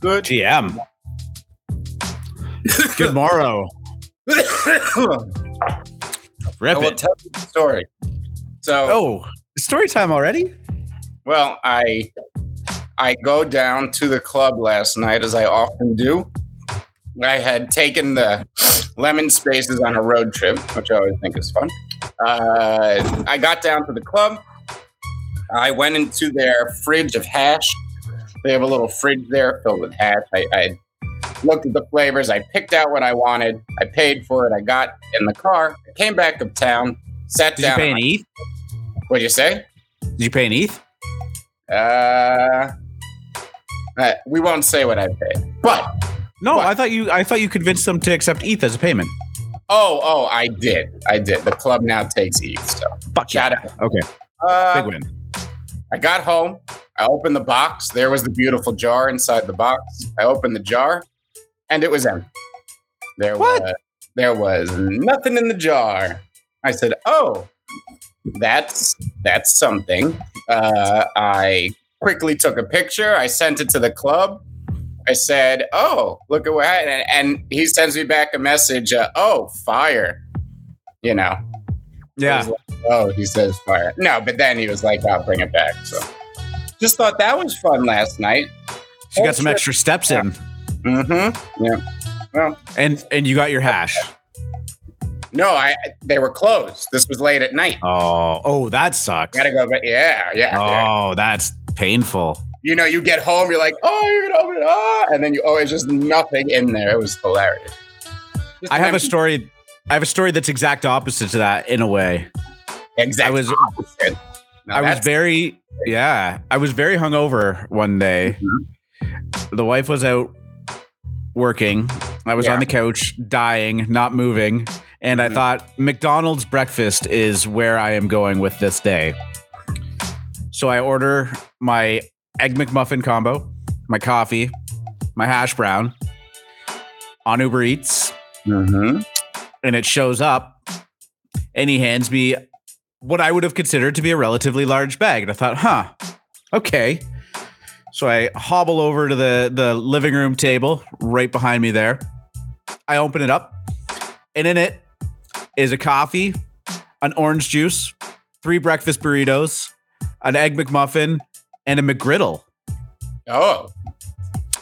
Good. GM. Good morrow. Rip I will it. tell you the story. So, Oh, story time already? well, I I go down to the club last night as I often do. I had taken the lemon spaces on a road trip, which I always think is fun. Uh, I got down to the club. I went into their fridge of hash. They have a little fridge there filled with hash. I, I looked at the flavors. I picked out what I wanted. I paid for it. I got in the car. I came back uptown. Sat down. Did you pay an ETH? What'd you say? Did you pay an ETH? Uh, uh, we won't say what I paid. But No, What? I thought you. I thought you convinced them to accept ETH as a payment. oh, oh, I did. I did. The club now takes ETH. So Fuck yeah. Okay, Uh, big win. I got home. I opened the box. There was the beautiful jar inside the box. I opened the jar, and it was empty. There What? was there was nothing in the jar. I said, "Oh, that's that's something." Uh, I quickly took a picture. I sent it to the club. I said, "Oh, look at what," I-" and, and he sends me back a message. Uh, oh, fire! You know, Yeah. like, oh, he says fire. No, but then he was like, I'll bring it back. So just thought that was fun last night. She got some extra steps in, Mm-hmm. Yeah. Well, and and you got your hash. no, I they were closed. This was late at night. Oh, oh, that sucks. Gotta go, but yeah, yeah. yeah. Oh, that's painful. You know, you get home, you're like, oh, you're gonna open it, ah, and then you always just nothing in there. It was hilarious. Just I have a story. I have a story that's exact opposite to that in a way. Exact I was-. Now I was very, yeah, I was very hungover one day. Mm-hmm. The wife was out working. I was Yeah. on the couch, dying, not moving. And I Mhm. thought McDonald's breakfast is where I am going with this day. So I order my egg McMuffin combo, my coffee, my hash brown on Uber Eats Mhm. and it shows up and he hands me what I would have considered to be a relatively large bag. And I thought, huh, okay. So I hobble over to the, the living room table right behind me there. I open it up, and in it is a coffee, an orange juice, three breakfast burritos, an egg McMuffin, and a McGriddle. Oh,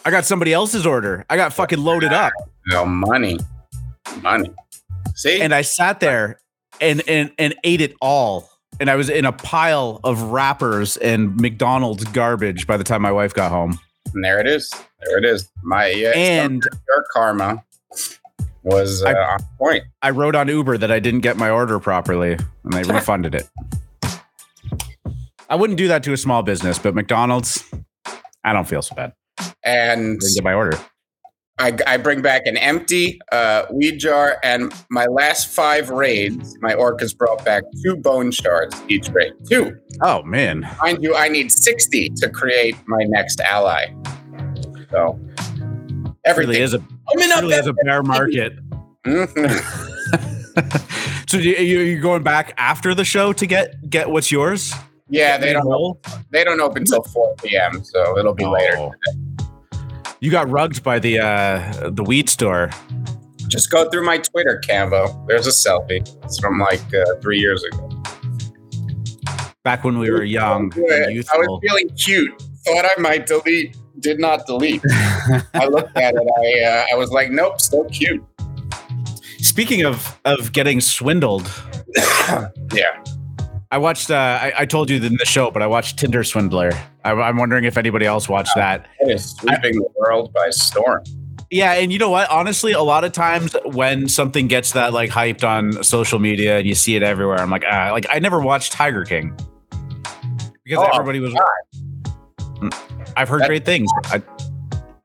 I got somebody else's order. I got fucking loaded up. no money, money. See, and I sat there and and and ate it all. And I was in a pile of wrappers and McDonald's garbage by the time my wife got home. And there it is. There it is. My uh, And your karma was uh, I- on point. I wrote on Uber that I didn't get my order properly and they refunded it. I wouldn't do that to a small business, but McDonald's, I don't feel so bad. And I didn't get my order. I, I bring back an empty uh, weed jar, and my last five raids, my orcas brought back two bone shards each raid. Two. Oh man. Mind you, I need 60 to create my next ally. So, everything. really is a really is a bear market. So you, you- you're going back after the show to get get what's yours? Yeah, they don't they don't open till 4 p.m., so it'll be later. Oh. You got rugged by the uh the weed store. Just go through my Twitter, Cambo. There's a selfie. It's from like uh, three years ago. Back when we were young I was feeling cute. Thought I might delete. Did not delete. I looked at it. I uh, I was like, nope, still cute. Speaking of of getting swindled, yeah. I watched. Uh, I, I told you in the show, but I watched Tinder Swindler. I, I'm wondering if anybody else watched that. It is sweeping the world by storm. Yeah, and you know what? Honestly, a lot of times when something gets that like hyped on social media and you see it everywhere, I'm like, ah, like I never watched Tiger King because Oh, everybody was. I've heard That- great things. I,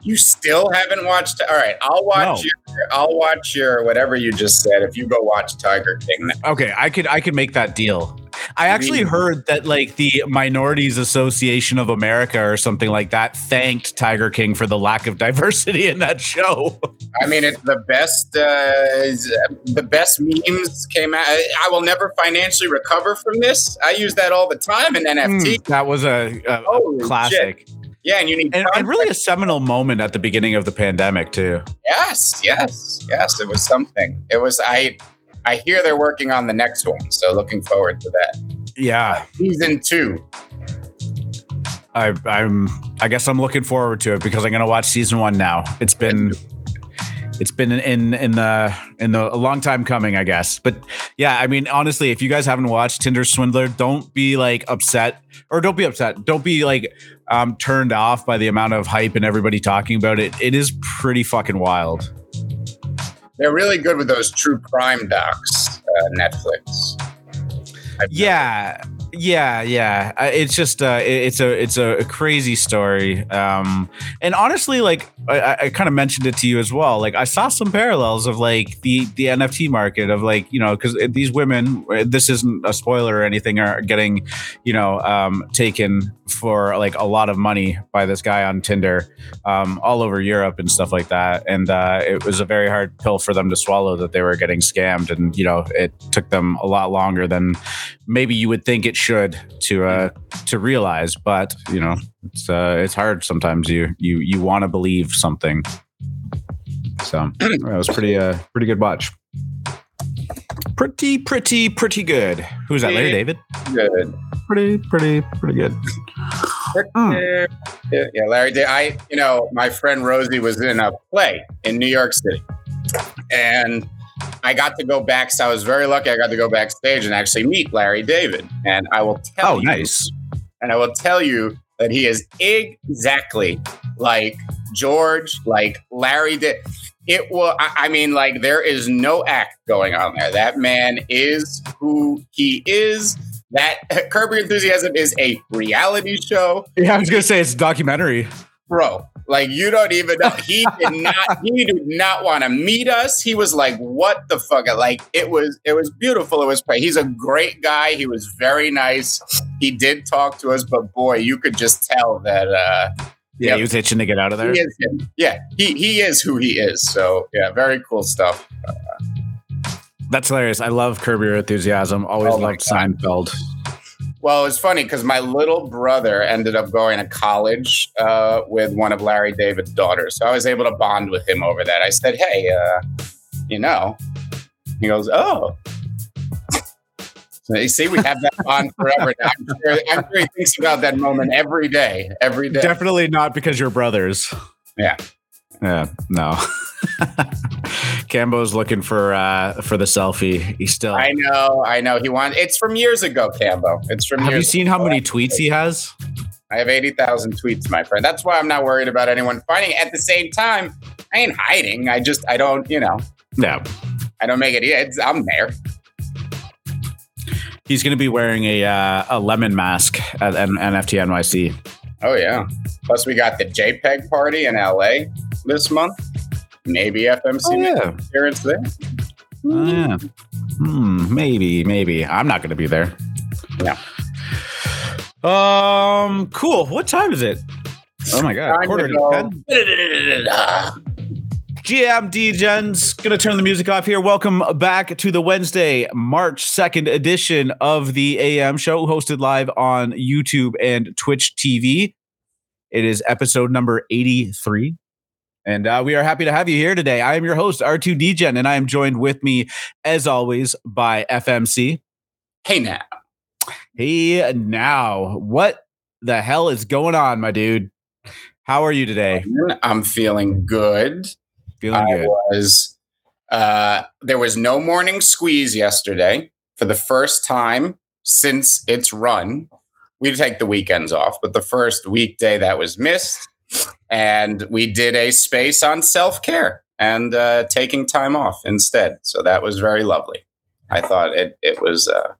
You still haven't watched? All right, I'll watch No. your. I'll watch your whatever you just said. If you go watch Tiger King, okay, I could I could make that deal. I actually heard that like the Minorities Association of America or something like that thanked Tiger King for the lack of diversity in that show. I mean, it's the best. Uh, the best memes came out. I, will never financially recover from this. I use that all the time in NFT. that was a, a- a classic. Yeah, and you need and, and really a seminal moment at the beginning of the pandemic too. Yes, yes, yes. It was something. It was I. I hear they're working on the next one, so looking forward to that. Yeah, season two. I, I'm. I guess I'm looking forward to it because I'm going to watch season one now. It's been it's been in in the in the a long time coming, I guess. But yeah, I mean, honestly, if you guys haven't watched Tinder Swindler, don't be like upset or don't be upset. Don't be like um, turned off by the amount of hype and everybody talking about it. It is pretty fucking wild. They're really good with those true crime docs, uh, Netflix. I've yeah. Yeah yeah. It's just uh it's a it's a crazy story um and honestly like i, I kind of mentioned it to you as well. Like i saw some parallels of like the the nft market of like you know because these women this isn't a spoiler or anything are getting you know um taken for like a lot of money by this guy on tinder um all over europe and stuff like that and uh it was a very hard pill for them to swallow that they were getting scammed and you know it took them a lot longer than maybe you would think it should to uh to realize but you know it's uh it's hard sometimes. You you you want to believe something. So that was pretty uh pretty good watch. Pretty pretty pretty good. Who's that larry david? good. Pretty pretty pretty good. Mm. yeah, yeah larry david i you know my friend rosie was in a play in new york city. And I got to go back. So I was very lucky. I got to go backstage and actually meet Larry David. And I will tell oh, you, nice. And I will tell you that he is exactly like George, like Larry did. It will. I mean, like there is no act going on there. That man is who he is. That Curb Your Enthusiasm is a reality show. Yeah, I was gonna say it's a documentary, bro. Like you don't even know. He did not. he did not want to meet us. He was like, "What the fuck?" Like it was. It was beautiful. It was. Great. He's a great guy. He was very nice. He did talk to us, but boy, you could just tell that. uh yeah, yep, he was itching to get out of there. He yeah, he he is who he is. So yeah, very cool stuff. Uh, That's hilarious. I love Curb Your Enthusiasm. Always oh loved Seinfeld. Well, it's funny because my little brother ended up going to college uh, with one of Larry David's daughters. So I was able to bond with him over that. I said, hey, uh, you know, he goes, oh. So you see, we have that bond forever. Now. I'm, sure, I'm sure he thinks about that moment every day, every day. Definitely not because you're brothers. Yeah. Yeah, no. Cambo's looking for uh for the selfie. He's still I know, I know. He wants it's from years ago, Cambo. It's from Have you seen ago. how many tweets he has? I have 80,000 tweets, my friend. That's why I'm not worried about anyone finding. At the same time, I ain't hiding. I just I don't, you know. No. I don't make it it's, I'm there. He's going to be wearing a uh, a lemon mask at NFT NYC. Oh yeah. Plus we got the JPEG party in LA this month. Maybe FMC oh, yeah. appearance there. Oh, yeah. Hmm, maybe, maybe. I'm not going to be there. Yeah. Um. Cool. What time is it? Oh my god. Quarter to ten. GM Degens gonna turn the music off here. Welcome back to the Wednesday, March 2nd edition of the AM show, hosted live on YouTube and Twitch TV. It is episode number 83. And uh, we are happy to have you here today. I am your host, R2 Degen, and I am joined with me, as always, by FMC. Hey now. Hey now. What the hell is going on, my dude? How are you today? I'm feeling good. Feeling I good. Was, uh, there was no morning squeeze yesterday for the first time since its run. We take the weekends off, but the first weekday that was missed and we did a space on self care and uh, taking time off instead. So that was very lovely. I thought it it was. Uh,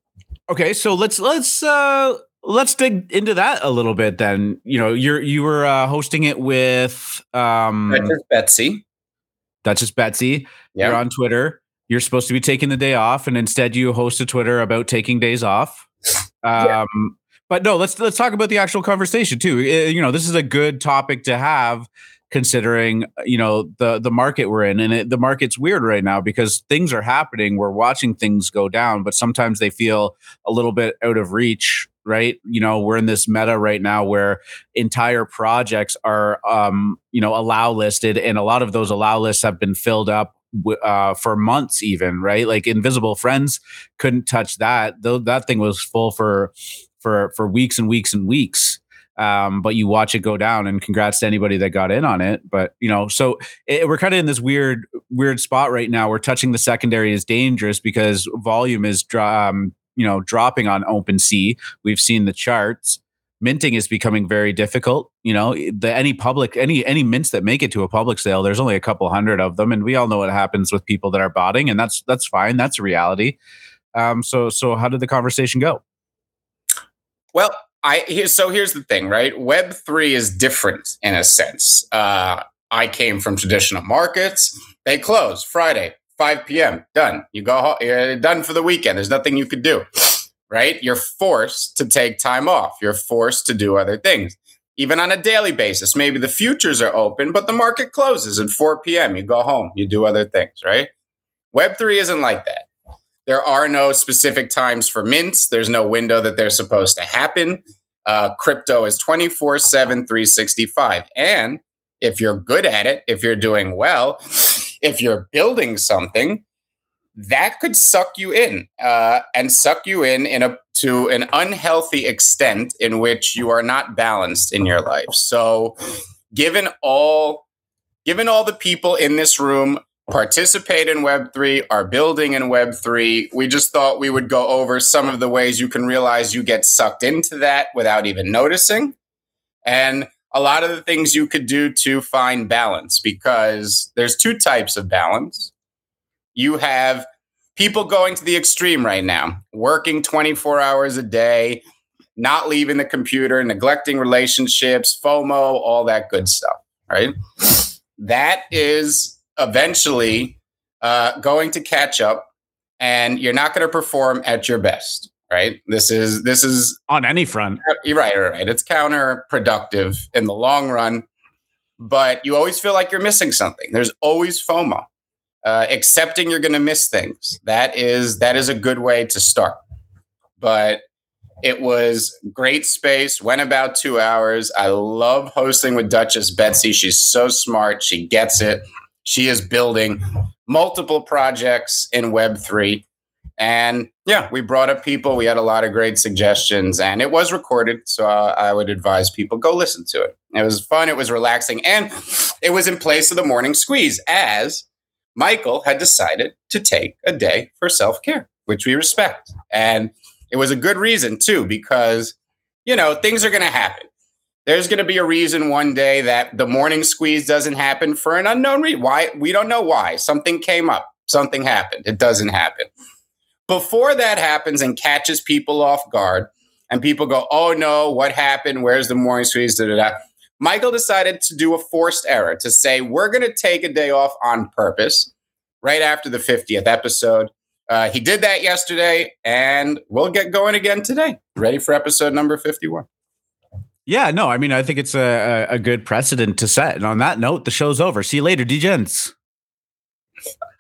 okay, so let's let's uh, let's dig into that a little bit. Then you know you're you were uh, hosting it with um, Duchess Betsy. Duchess Betsy. Yep. You're on Twitter. You're supposed to be taking the day off, and instead you host a Twitter about taking days off. Um, yeah. But no, let's let's talk about the actual conversation too. You know, this is a good topic to have considering you know the the market we're in and it, the market's weird right now because things are happening we're watching things go down but sometimes they feel a little bit out of reach right? You know, we're in this meta right now where entire projects are, um, you know, allow listed, and a lot of those allow lists have been filled up uh, for months, even right. Like Invisible Friends couldn't touch that. Though that thing was full for for for weeks and weeks and weeks um, but you watch it go down and congrats to anybody that got in on it but you know so it, we're kind of in this weird weird spot right now where touching the secondary is dangerous because volume is um, you know dropping on OpenSea. We've seen the charts. Minting is becoming very difficult. You know, the any public any any mints that make it to a public sale, there's only a couple hundred of them, and we all know what happens with people that are botting, and that's that's fine. That's a reality. Um, so so how did the conversation go? Well, I here, so here's the thing, right? Web three is different in a sense. Uh, I came from traditional markets; they close Friday, 5 p.m. Done. You go home, you're done for the weekend. There's nothing you could do, right? You're forced to take time off. You're forced to do other things, even on a daily basis. Maybe the futures are open, but the market closes at 4 p.m. You go home, you do other things, right? Web three isn't like that. There are no specific times for mints. There's no window that they're supposed to happen. Uh, crypto is 24 7, 365. And if you're good at it, if you're doing well, if you're building something, that could suck you in uh, and suck you in in a to an unhealthy extent in which you are not balanced in your life. So, given all given all the people in this room participate in Web3, are building in Web3. We just thought we would go over some of the ways you can realize you get sucked into that without even noticing. And a lot of the things you could do to find balance because there's two types of balance. You have people going to the extreme right now, working 24 hours a day, not leaving the computer, neglecting relationships, FOMO, all that good stuff, right? That is eventually uh, going to catch up and you're not going to perform at your best right? This is this is on any front. You're right right. It's counterproductive in the long run but you always feel like you're missing something. There's always fomo uh, accepting you're going to miss things. That is that is a good way to start. But it was great space went about two hours. I love hosting with duchess betsy. She's so smart. She gets it she is building multiple projects in Web3. And yeah, we brought up people. We had a lot of great suggestions, and it was recorded. So uh, I would advise people go listen to it. It was fun. It was relaxing, and it was in place of the morning squeeze, as Michael had decided to take a day for self care, which we respect. And it was a good reason too, because you know things are going to happen there's going to be a reason one day that the morning squeeze doesn't happen for an unknown reason. Why? We don't know why. Something came up. Something happened. It doesn't happen. Before that happens and catches people off guard, and people go, "Oh no, what happened? Where's the morning squeeze?" Da, da, da. Michael decided to do a forced error to say we're going to take a day off on purpose right after the 50th episode. Uh, he did that yesterday, and we'll get going again today. Ready for episode number 51. Yeah, no, I mean, I think it's a, a good precedent to set. And on that note, the show's over. See you later, Degens.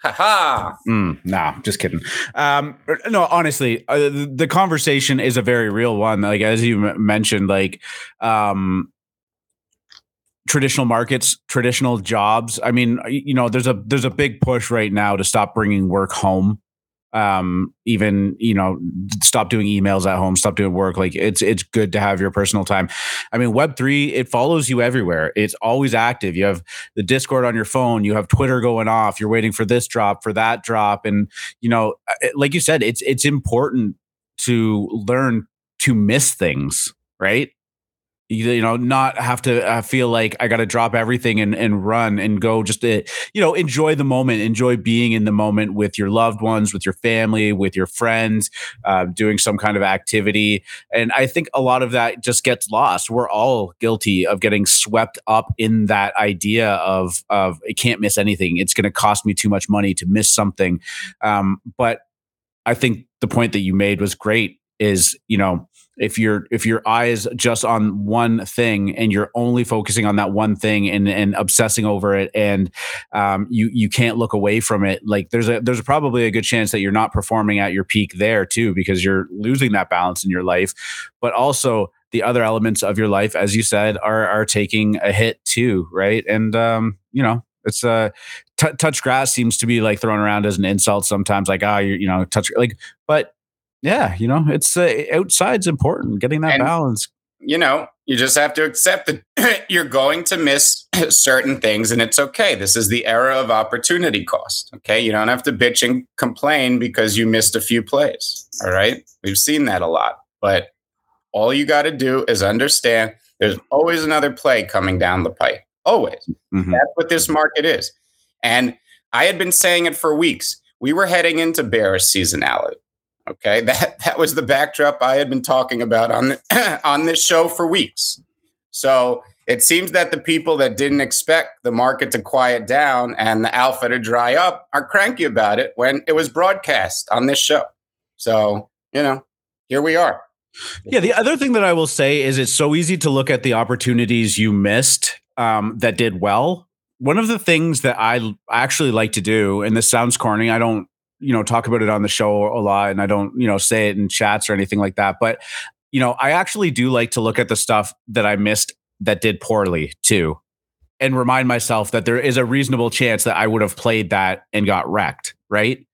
Ha mm, nah, just kidding. Um, no, honestly, uh, the conversation is a very real one. Like as you m- mentioned, like um, traditional markets, traditional jobs. I mean, you know, there's a there's a big push right now to stop bringing work home um even you know stop doing emails at home stop doing work. Like it's it's good to have your personal time. I mean web3 it follows you everywhere. It's always active. You have the discord on your phone. You have twitter going off. You're waiting for this drop for that drop. And you know uh, like you said it's it's important to learn to miss things right you know not have to uh, feel like i got to drop everything and, and run and go just to you know enjoy the moment enjoy being in the moment with your loved ones with your family with your friends uh, doing some kind of activity. And i think a lot of that just gets lost. We're all guilty of getting swept up in that idea of of it can't miss anything. It's going to cost me too much money to miss something. Um, but i think the point that you made was great is you know if you're if your eyes just on one thing and you're only focusing on that one thing and and obsessing over it and um, you you can't look away from it like there's a there's probably a good chance that you're not performing at your peak there too because you're losing that balance in your life. But also the other elements of your life as you said are are taking a hit too right? And um you know it's uh t- touch grass seems to be like thrown around as an insult sometimes like ah oh, you you know touch like but yeah, you know, it's uh, outside's important. Getting that and, balance. You know, you just have to accept that you're going to miss certain things, and it's okay. This is the era of opportunity cost. Okay, you don't have to bitch and complain because you missed a few plays. All right, we've seen that a lot, but all you got to do is understand there's always another play coming down the pipe. Always. Mm-hmm. That's what this market is. And I had been saying it for weeks. We were heading into bearish seasonality. Okay, that that was the backdrop I had been talking about on the, on this show for weeks. So it seems that the people that didn't expect the market to quiet down and the alpha to dry up are cranky about it when it was broadcast on this show. So you know, here we are. Yeah, the other thing that I will say is it's so easy to look at the opportunities you missed um, that did well. One of the things that I actually like to do, and this sounds corny, I don't you know talk about it on the show a lot and i don't you know say it in chats or anything like that but you know i actually do like to look at the stuff that i missed that did poorly too and remind myself that there is a reasonable chance that i would have played that and got wrecked right?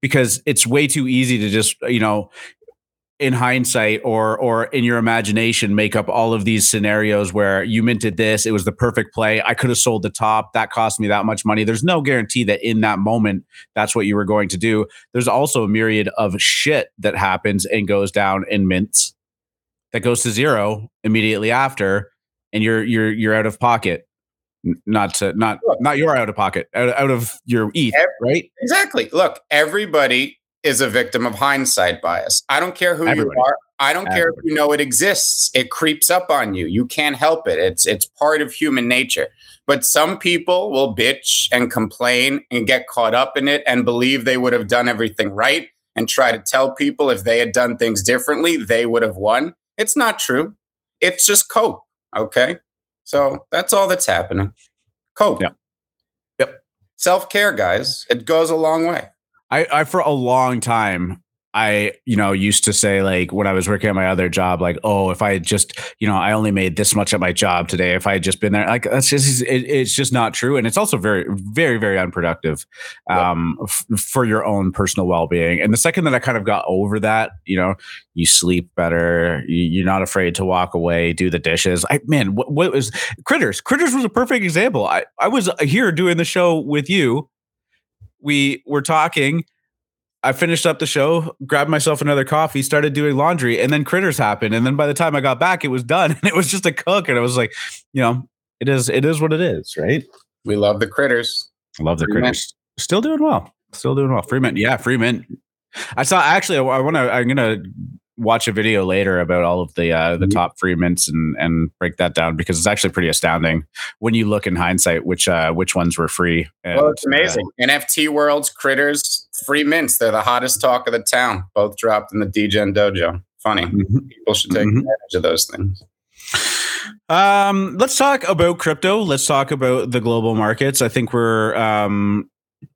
Because it's way too easy to just you know in hindsight or or in your imagination make up all of these scenarios where you minted this it was the perfect play i could have sold the top that cost me that much money there's no guarantee that in that moment that's what you were going to do there's also a myriad of shit that happens and goes down in mints that goes to zero immediately after and you're you're you're out of pocket not to not not your out of pocket out, out of your ETH, right? Exactly. Look, everybody is a victim of hindsight bias. I don't care who Everybody. you are. I don't Everybody. care if you know it exists. It creeps up on you. You can't help it. It's it's part of human nature. But some people will bitch and complain and get caught up in it and believe they would have done everything right and try to tell people if they had done things differently, they would have won. It's not true. It's just cope. Okay. So that's all that's happening. Cope. Yeah. Yep. Self care, guys. It goes a long way. I, I for a long time I, you know, used to say like when I was working at my other job, like, oh, if I had just, you know, I only made this much at my job today. If I had just been there, like that's just, it, it's just not true. And it's also very, very, very unproductive um, yep. f- for your own personal well being. And the second that I kind of got over that, you know, you sleep better, you, are not afraid to walk away, do the dishes. I, man, what, what was Critters? Critters was a perfect example. I, I was here doing the show with you we were talking. I finished up the show, grabbed myself another coffee, started doing laundry, and then critters happened. And then by the time I got back, it was done. And it was just a cook. And I was like, you know, it is it is what it is, right? We love the critters. Love the critters. Still doing well. Still doing well. Free mint. Yeah, free mint. I saw actually I, I wanna I'm gonna watch a video later about all of the uh, the top free mints and and break that down because it's actually pretty astounding when you look in hindsight which uh, which ones were free. And, well, it's amazing. Uh, NFT worlds, critters, free mints. They're the hottest talk of the town. Both dropped in the DGen dojo. Funny. Mm-hmm. People should take mm-hmm. advantage of those things. Um, let's talk about crypto. Let's talk about the global markets. I think we're um,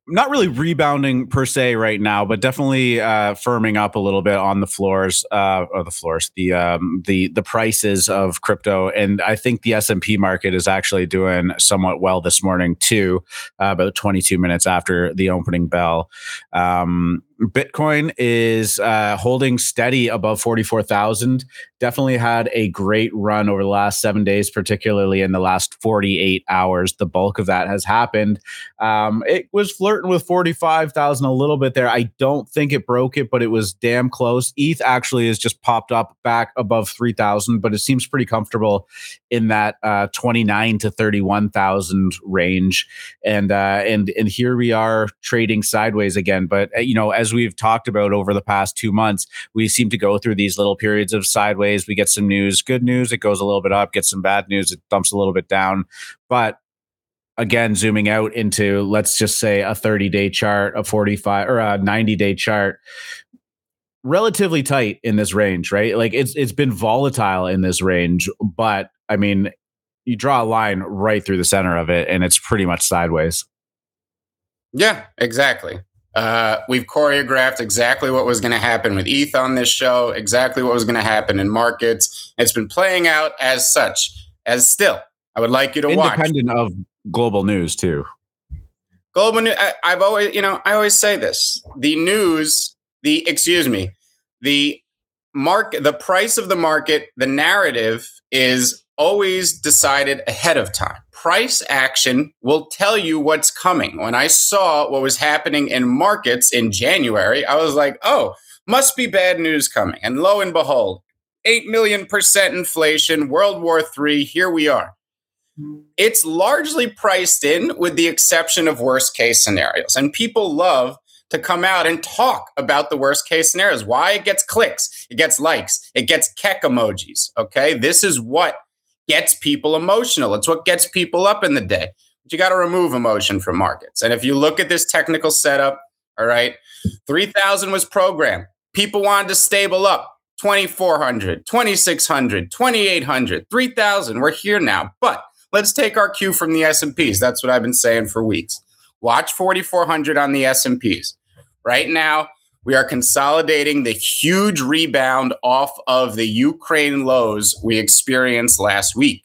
not really rebounding per se right now, but definitely uh, firming up a little bit on the floors, uh, or the floors, the um, the the prices of crypto, and I think the S and P market is actually doing somewhat well this morning too. Uh, about 22 minutes after the opening bell, um, Bitcoin is uh, holding steady above 44,000. Definitely had a great run over the last seven days, particularly in the last 48 hours. The bulk of that has happened. Um, it was flirting with 45,000 a little bit there. I don't think it broke it, but it was damn close. ETH actually has just popped up back above 3,000, but it seems pretty comfortable in that uh, 29 to 31,000 range. And, uh, and, and here we are trading sideways again. But, uh, you know, as as we've talked about over the past two months, we seem to go through these little periods of sideways. We get some news, good news, it goes a little bit up, get some bad news, it dumps a little bit down. But again, zooming out into let's just say a 30 day chart, a 45 or a 90 day chart, relatively tight in this range, right? Like it's it's been volatile in this range, but I mean, you draw a line right through the center of it, and it's pretty much sideways. Yeah, exactly. Uh, we've choreographed exactly what was going to happen with ETH on this show, exactly what was going to happen in markets. It's been playing out as such. As still, I would like you to Independent watch. Independent of global news too. Global news. I, I've always, you know, I always say this: the news, the excuse me, the market, the price of the market, the narrative is always decided ahead of time. Price action will tell you what's coming. When I saw what was happening in markets in January, I was like, oh, must be bad news coming. And lo and behold, 8 million percent inflation, World War III, here we are. It's largely priced in with the exception of worst case scenarios. And people love to come out and talk about the worst case scenarios. Why it gets clicks, it gets likes, it gets kek emojis. Okay. This is what gets people emotional. It's what gets people up in the day. But you got to remove emotion from markets. And if you look at this technical setup, all right, 3000 was programmed. People wanted to stable up. 2400, 2600, 2800, 3000. We're here now. But let's take our cue from the S&Ps. That's what I've been saying for weeks. Watch 4400 on the S&Ps. Right now, we are consolidating the huge rebound off of the Ukraine lows we experienced last week.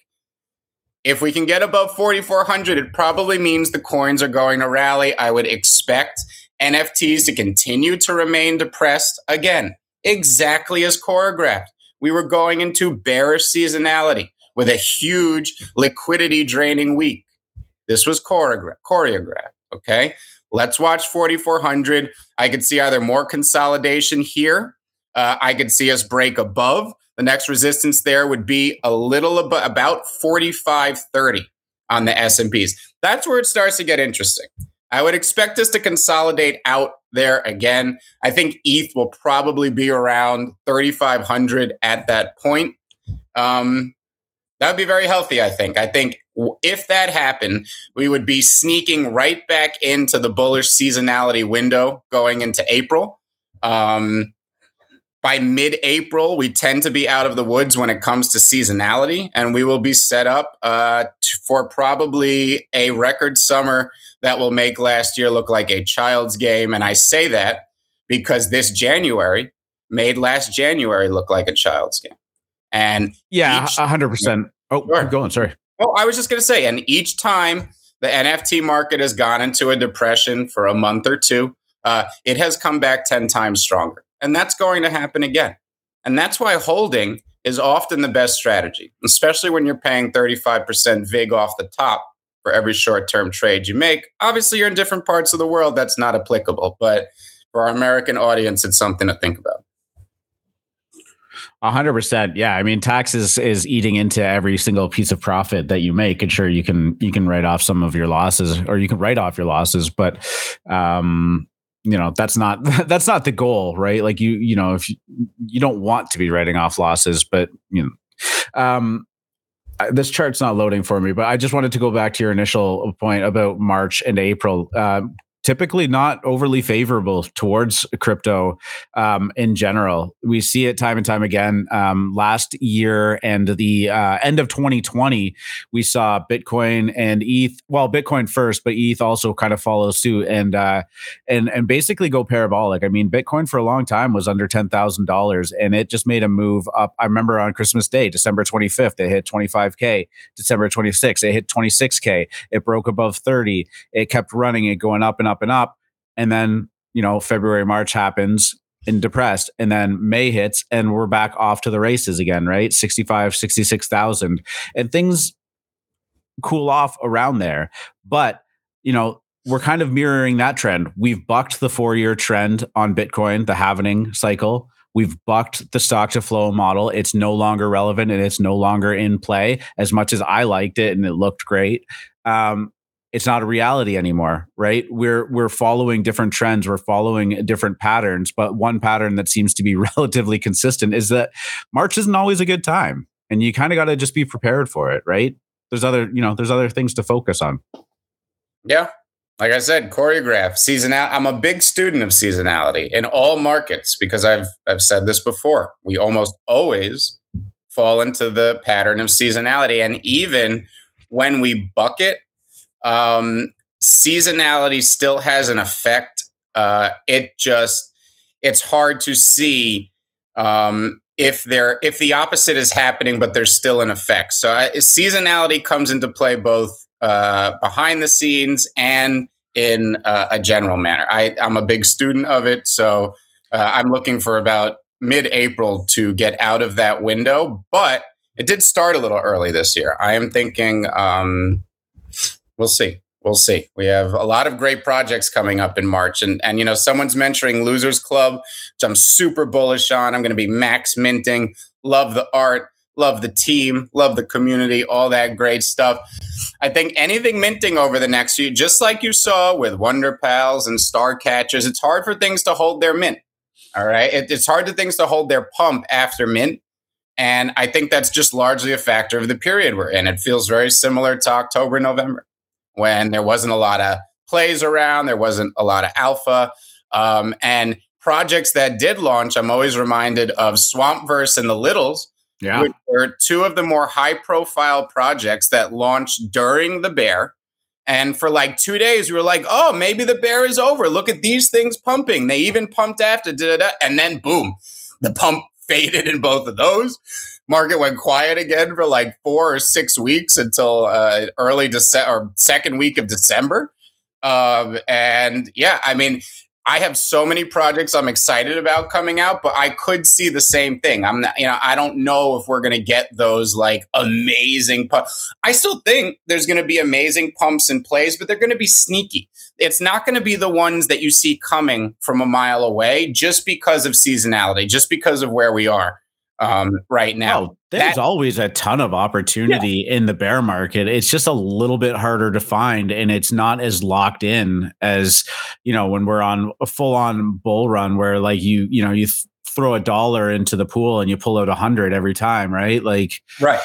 If we can get above 4,400, it probably means the coins are going to rally. I would expect NFTs to continue to remain depressed again, exactly as choreographed. We were going into bearish seasonality with a huge liquidity draining week. This was choreographed. choreographed Okay. Let's watch 4,400. I could see either more consolidation here. Uh, I could see us break above. The next resistance there would be a little ab- about 45.30 on the S&Ps. That's where it starts to get interesting. I would expect us to consolidate out there again. I think ETH will probably be around 3,500 at that point. Um, that would be very healthy, I think. I think if that happened, we would be sneaking right back into the bullish seasonality window going into April. Um, by mid April, we tend to be out of the woods when it comes to seasonality, and we will be set up uh, for probably a record summer that will make last year look like a child's game. And I say that because this January made last January look like a child's game. And yeah, hundred percent. Oh, sure. going. Sorry. Well, I was just going to say, and each time the NFT market has gone into a depression for a month or two, uh, it has come back 10 times stronger. And that's going to happen again. And that's why holding is often the best strategy, especially when you're paying 35% VIG off the top for every short term trade you make. Obviously, you're in different parts of the world, that's not applicable. But for our American audience, it's something to think about. Hundred percent. Yeah. I mean, taxes is eating into every single piece of profit that you make. And sure, you can you can write off some of your losses, or you can write off your losses, but um, you know that's not that's not the goal, right? Like you you know if you, you don't want to be writing off losses, but you know. Um, this chart's not loading for me, but I just wanted to go back to your initial point about March and April. Uh, typically not overly favorable towards crypto um, in general. We see it time and time again. Um, last year and the uh, end of 2020, we saw Bitcoin and ETH. Well, Bitcoin first, but ETH also kind of follows suit and uh, and and basically go parabolic. I mean, Bitcoin for a long time was under ten thousand dollars, and it just made a move up. I remember on Christmas Day, December 25th, it hit 25k. December 26th, it hit 26k. It broke above 30. It kept running it going up and up up and up. And then, you know, February, March happens and depressed. And then May hits and we're back off to the races again, right? 65, 66,000. And things cool off around there. But, you know, we're kind of mirroring that trend. We've bucked the four year trend on Bitcoin, the halvening cycle. We've bucked the stock to flow model. It's no longer relevant and it's no longer in play as much as I liked it and it looked great. Um, it's not a reality anymore right we're we're following different trends we're following different patterns but one pattern that seems to be relatively consistent is that march isn't always a good time and you kind of got to just be prepared for it right there's other you know there's other things to focus on yeah like I said, choreograph seasonal. I'm a big student of seasonality in all markets because I've I've said this before. We almost always fall into the pattern of seasonality, and even when we bucket, um, seasonality still has an effect. Uh, it just it's hard to see um, if there if the opposite is happening, but there's still an effect. So uh, seasonality comes into play both uh, behind the scenes and in uh, a general manner. I, I'm a big student of it, so uh, I'm looking for about mid-April to get out of that window. But it did start a little early this year. I am thinking um, we'll see. We'll see. We have a lot of great projects coming up in March, and and you know someone's mentoring Losers Club, which I'm super bullish on. I'm going to be max minting. Love the art love the team, love the community, all that great stuff. I think anything minting over the next few, just like you saw with Wonder Pals and Star Catchers, it's hard for things to hold their mint. All right. It, it's hard for things to hold their pump after mint. And I think that's just largely a factor of the period we're in. It feels very similar to October, November, when there wasn't a lot of plays around, there wasn't a lot of alpha. Um, and projects that did launch, I'm always reminded of Swampverse and the Littles, yeah. which were two of the more high profile projects that launched during the bear. And for like two days, we were like, oh, maybe the bear is over. Look at these things pumping. They even pumped after, da, da, da. and then boom, the pump faded in both of those. Market went quiet again for like four or six weeks until uh, early December or second week of December. Um, and yeah, I mean, I have so many projects I'm excited about coming out, but I could see the same thing. I'm not, you know, I don't know if we're going to get those like amazing pumps. I still think there's going to be amazing pumps and plays, but they're going to be sneaky. It's not going to be the ones that you see coming from a mile away just because of seasonality, just because of where we are um, right now. Oh, there's that, always a ton of opportunity yeah. in the bear market. It's just a little bit harder to find, and it's not as locked in as you know when we're on a full on bull run where like you you know you. Th- throw a dollar into the pool and you pull out a hundred every time, right? Like, right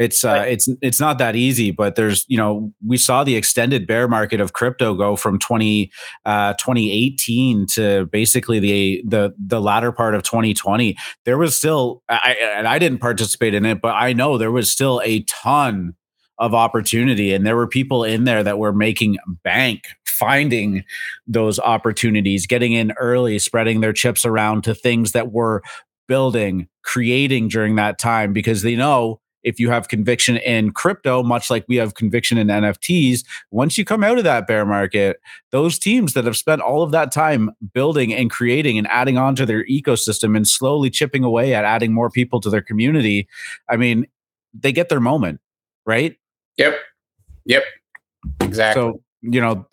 it's uh, it's it's not that easy but there's you know we saw the extended bear market of crypto go from 20 uh, 2018 to basically the the the latter part of 2020 there was still I, and I didn't participate in it but I know there was still a ton of opportunity and there were people in there that were making bank finding those opportunities getting in early spreading their chips around to things that were building creating during that time because they know if you have conviction in crypto, much like we have conviction in NFTs, once you come out of that bear market, those teams that have spent all of that time building and creating and adding on to their ecosystem and slowly chipping away at adding more people to their community, I mean, they get their moment, right? Yep. Yep. Exactly. So, you know,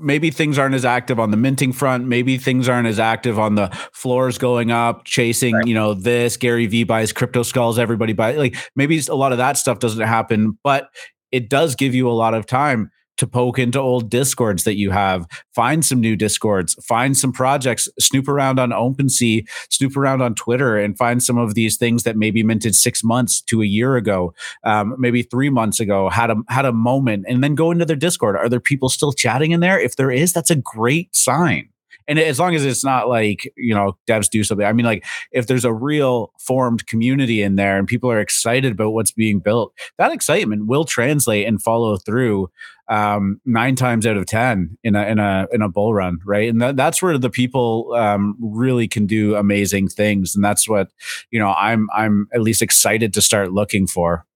maybe things aren't as active on the minting front. Maybe things aren't as active on the floors going up, chasing, right. you know, this Gary V buys crypto skulls, everybody buy like maybe a lot of that stuff doesn't happen, but it does give you a lot of time to poke into old discords that you have find some new discords find some projects snoop around on OpenSea snoop around on twitter and find some of these things that maybe minted six months to a year ago um, maybe three months ago had a had a moment and then go into their discord. Are there people still chatting in there? If there is that's a great sign. And as long as it's not like you know devs do something i mean like if there's a real formed community in there and people are excited about what's being built that excitement will translate and follow through um, nine times out of ten in a in a in a bull run right and that, that's where the people um, really can do amazing things and that's what you know i'm i'm at least excited to start looking for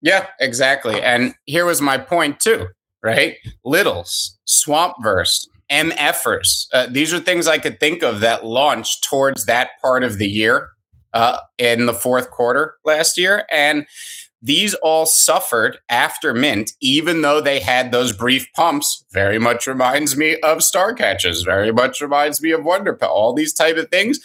yeah exactly and here was my point too right littles swampverse MFers. Uh, these are things I could think of that launched towards that part of the year uh, in the fourth quarter last year. And these all suffered after Mint, even though they had those brief pumps. Very much reminds me of Star Catchers, very much reminds me of Wonder all these type of things.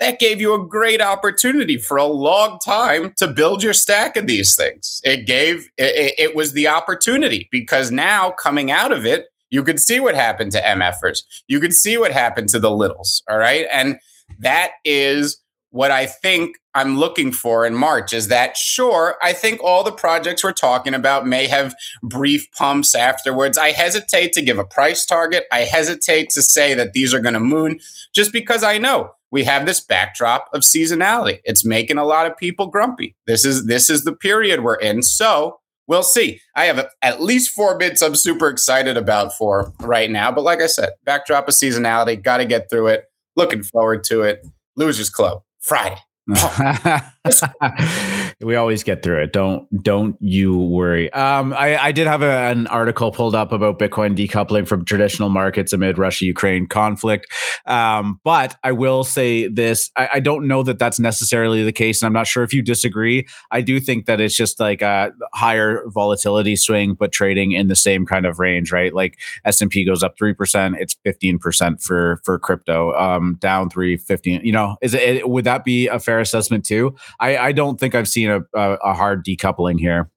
That gave you a great opportunity for a long time to build your stack of these things. It gave, it, it was the opportunity because now coming out of it, you could see what happened to MFers. You could see what happened to the littles. All right. And that is what I think I'm looking for in March is that sure, I think all the projects we're talking about may have brief pumps afterwards. I hesitate to give a price target. I hesitate to say that these are going to moon just because I know we have this backdrop of seasonality. It's making a lot of people grumpy. This is this is the period we're in. So, we'll see. I have at least four bits I'm super excited about for right now, but like I said, backdrop of seasonality, got to get through it. Looking forward to it. Losers Club. Friday. we always get through it. Don't don't you worry. Um, I, I did have a, an article pulled up about Bitcoin decoupling from traditional markets amid Russia Ukraine conflict. Um, but I will say this: I, I, don't know that that's necessarily the case, and I'm not sure if you disagree. I do think that it's just like a higher volatility swing, but trading in the same kind of range, right? Like S and P goes up three percent, it's fifteen percent for for crypto. Um, down three, 15. You know, is it would that be a fair assessment too? I, I don't think I've seen a, a, uh, a hard decoupling here,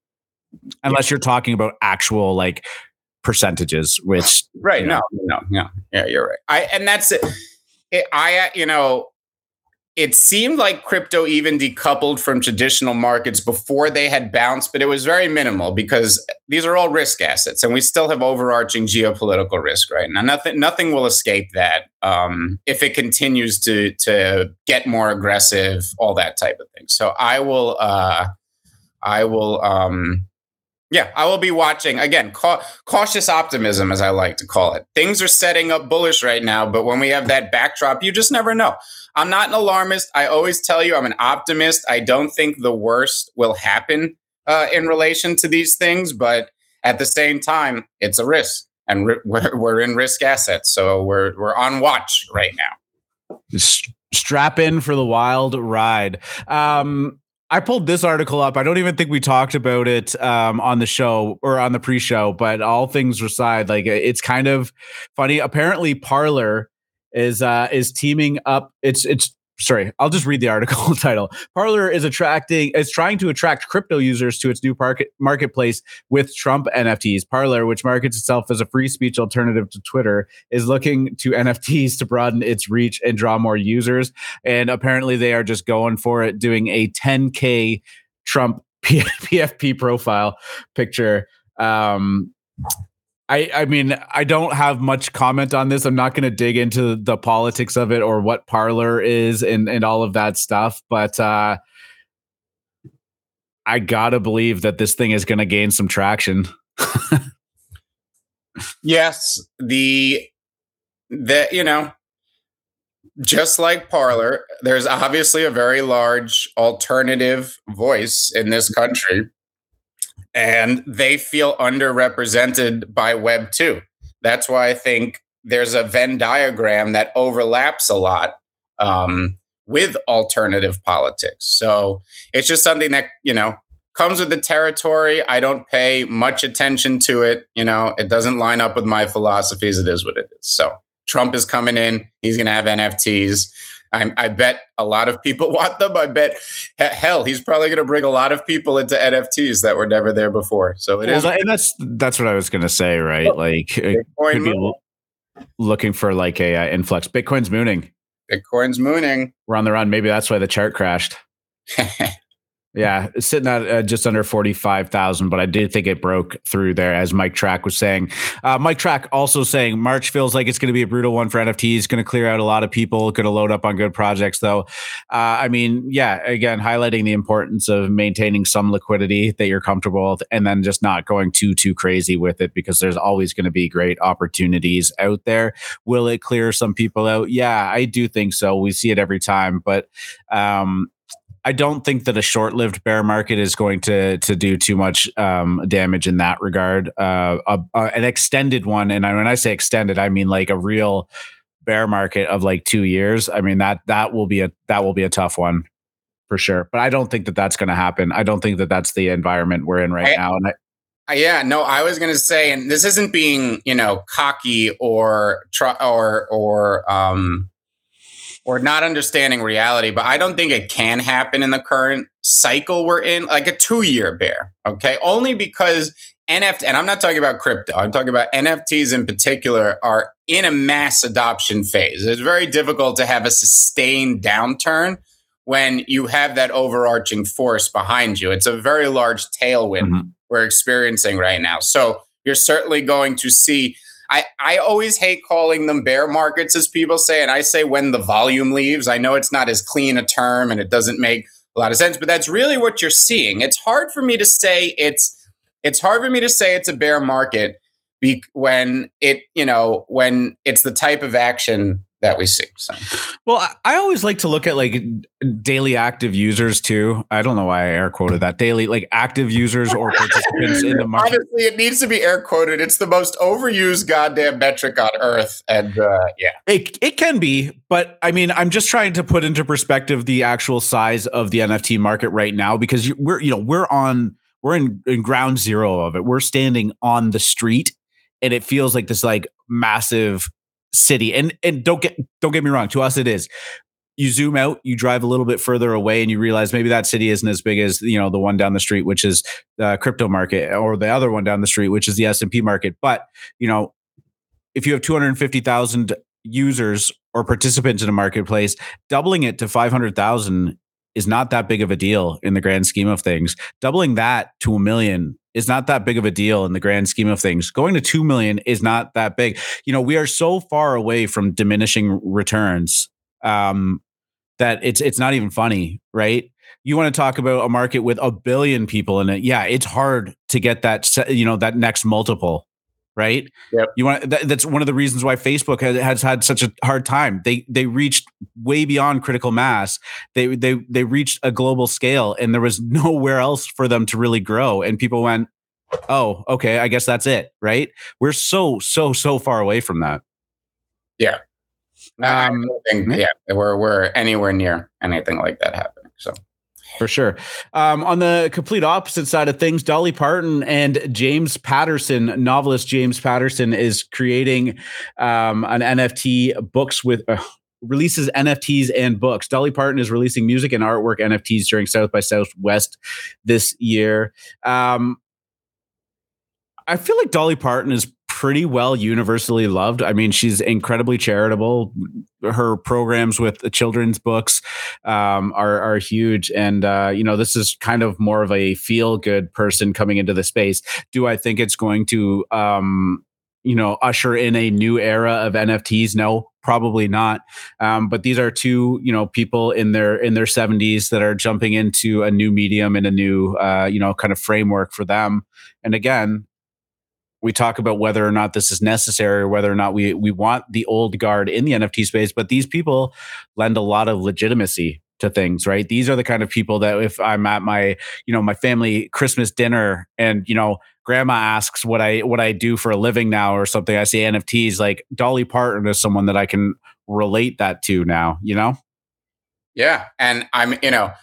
unless you're talking about actual like percentages, which right? You know. No, no, no. Yeah, you're right. I and that's it. it I uh, you know it seemed like crypto even decoupled from traditional markets before they had bounced, but it was very minimal because these are all risk assets, and we still have overarching geopolitical risk right now. Nothing, nothing will escape that um, if it continues to to get more aggressive, all that type of thing. So I will, uh, I will, um, yeah, I will be watching again. Ca- cautious optimism, as I like to call it. Things are setting up bullish right now, but when we have that backdrop, you just never know. I'm not an alarmist. I always tell you I'm an optimist. I don't think the worst will happen uh, in relation to these things, but at the same time, it's a risk, and we're, we're in risk assets, so we're we're on watch right now. Strap in for the wild ride. Um, I pulled this article up. I don't even think we talked about it um, on the show or on the pre-show, but all things aside, like it's kind of funny. Apparently, Parler is uh, is teaming up. It's it's sorry, I'll just read the article title. Parler is attracting is trying to attract crypto users to its new market, marketplace with Trump NFTs. Parler, which markets itself as a free speech alternative to Twitter, is looking to NFTs to broaden its reach and draw more users. And apparently, they are just going for it, doing a 10k Trump PFP profile picture. Um, I, I mean, I don't have much comment on this. I'm not going to dig into the politics of it or what Parler is and, and all of that stuff. But uh, I got to believe that this thing is going to gain some traction. yes. The, the, you know, just like Parler, there's obviously a very large alternative voice in this country and they feel underrepresented by Web 2. That's why I think there's a Venn diagram that overlaps a lot um, with alternative politics. So it's just something that, you know, comes with the territory. I don't pay much attention to it. You know, it doesn't line up with my philosophies. It is what it is. So Trump is coming in. He's going to have NFTs. I, I, bet a lot of people want them. I bet hell, he's probably going to bring a lot of people into NFTs that were never there before. So it well, is, and that's that's what I was going to say, right? Like, uh, looking for like a uh, influx. Bitcoin's mooning. Bitcoin's mooning. We're on the run. Maybe that's why the chart crashed. Yeah, sitting at uh, just under 45,000, but I did think it broke through there, as Mike Track was saying. Uh, Mike Track also saying March feels like it's going to be a brutal one for NFTs, going to clear out a lot of people, going to load up on good projects, though. Uh, I mean, yeah, again, highlighting the importance of maintaining some liquidity that you're comfortable with and then just not going too, too crazy with it because there's always going to be great opportunities out there. Will it clear some people out? Yeah, I do think so. We see it every time, but um, I don't think that a short-lived bear market is going to to do too much um, damage in that regard. Uh, a, a, an extended one, and when I say extended, I mean like a real bear market of like two years. I mean that that will be a that will be a tough one for sure. But I don't think that that's going to happen. I don't think that that's the environment we're in right I, now. And I, yeah, no, I was going to say, and this isn't being you know cocky or or or um or not understanding reality, but I don't think it can happen in the current cycle we're in, like a two year bear. Okay. Only because NFT, and I'm not talking about crypto, I'm talking about NFTs in particular, are in a mass adoption phase. It's very difficult to have a sustained downturn when you have that overarching force behind you. It's a very large tailwind mm-hmm. we're experiencing right now. So you're certainly going to see. I, I always hate calling them bear markets, as people say, and I say when the volume leaves. I know it's not as clean a term and it doesn't make a lot of sense, but that's really what you're seeing. It's hard for me to say it's it's hard for me to say it's a bear market be, when it you know when it's the type of action that we see. So. Well, I always like to look at like daily active users too. I don't know why I air quoted that daily, like active users or participants in the market. Honestly, it needs to be air quoted. It's the most overused goddamn metric on earth, and uh, yeah, it it can be. But I mean, I'm just trying to put into perspective the actual size of the NFT market right now because we're you know we're on we're in, in ground zero of it. We're standing on the street and it feels like this like massive city. And and don't get don't get me wrong, to us it is. You zoom out, you drive a little bit further away, and you realize maybe that city isn't as big as you know the one down the street, which is the crypto market, or the other one down the street, which is the S and P market. But you know, if you have two hundred fifty thousand users or participants in a marketplace, doubling it to five hundred thousand is not that big of a deal in the grand scheme of things. Doubling that to a million is not that big of a deal in the grand scheme of things. Going to 2 million is not that big. You know, we are so far away from diminishing returns um, that it's it's not even funny, right? You want to talk about a market with a billion people in it. Yeah, it's hard to get that you know that next multiple right? Yep. You want that, that's one of the reasons why Facebook has, has had such a hard time. They they reached way beyond critical mass. They they they reached a global scale, and there was nowhere else for them to really grow. And people went, "Oh, okay, I guess that's it." Right? We're so so so far away from that. Yeah. Um, think, yeah, we're we're anywhere near anything like that happening. So for sure. Um, on the complete opposite side of things, Dolly Parton and James Patterson, novelist James Patterson, is creating um, an NFT books with. Uh, releases NFTs and books. Dolly Parton is releasing music and artwork NFTs during South by Southwest this year. Um, I feel like Dolly Parton is pretty well universally loved. I mean, she's incredibly charitable. Her programs with the children's books um, are are huge, and uh, you know, this is kind of more of a feel good person coming into the space. Do I think it's going to um, you know usher in a new era of nfts no probably not um, but these are two you know people in their in their 70s that are jumping into a new medium and a new uh, you know kind of framework for them and again we talk about whether or not this is necessary or whether or not we we want the old guard in the NFT space, but these people lend a lot of legitimacy to things, right? These are the kind of people that if I'm at my, you know, my family Christmas dinner and, you know, grandma asks what I what I do for a living now or something, I see NFTs like Dolly Parton is someone that I can relate that to now, you know? Yeah, and I'm, you know,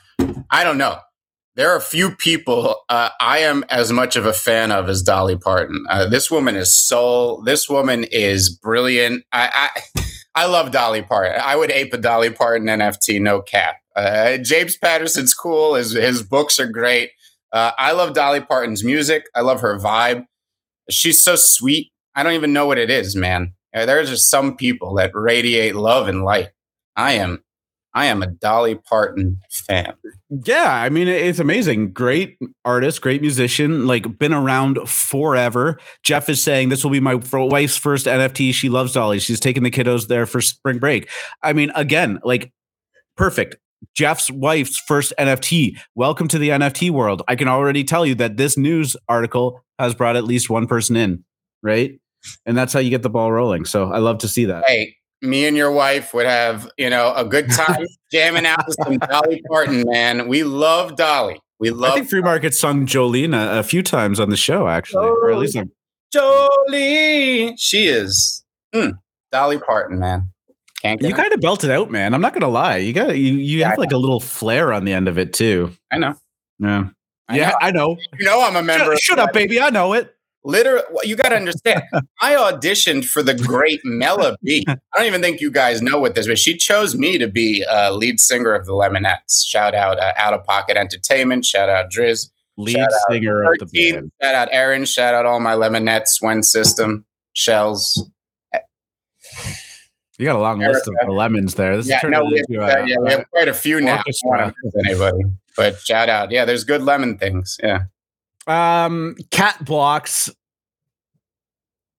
I don't know there are few people uh, I am as much of a fan of as Dolly Parton. Uh, this woman is soul. This woman is brilliant. I, I, I love Dolly Parton. I would ape a Dolly Parton NFT, no cap. Uh, James Patterson's cool. His his books are great. Uh, I love Dolly Parton's music. I love her vibe. She's so sweet. I don't even know what it is, man. Uh, there's just some people that radiate love and light. I am I am a Dolly Parton fan. Yeah, I mean it's amazing. Great artist, great musician, like been around forever. Jeff is saying this will be my wife's first NFT. She loves Dolly. She's taking the kiddos there for spring break. I mean, again, like perfect. Jeff's wife's first NFT. Welcome to the NFT world. I can already tell you that this news article has brought at least one person in, right? And that's how you get the ball rolling. So I love to see that. Hey, me and your wife would have, you know, a good time jamming out to some Dolly Parton, man. We love Dolly. We love. I think Free Market sung Jolene a, a few times on the show, actually, oh, or at least I'm- Jolene. She is mm, Dolly Parton, man. Can't you kind of belt it out, man. I'm not gonna lie. You got you you yeah, have like a little flair on the end of it too. I know. Yeah. I yeah, know. I know. You know, I'm a member. Shut, shut up, baby. I know it. Literally, you got to understand. I auditioned for the great Mela B. I don't even think you guys know what this, but she chose me to be uh, lead singer of the Lemonettes. Shout out uh, Out of Pocket Entertainment. Shout out Driz. Lead shout singer of the band. Shout out Aaron. Shout out all my Lemonettes, When System, Shells. You got a long list of lemons there. This yeah, no, we have, into, uh, yeah, we have quite a few now. Anybody, but shout out. Yeah, there's good lemon things. Yeah. Um, CatBlox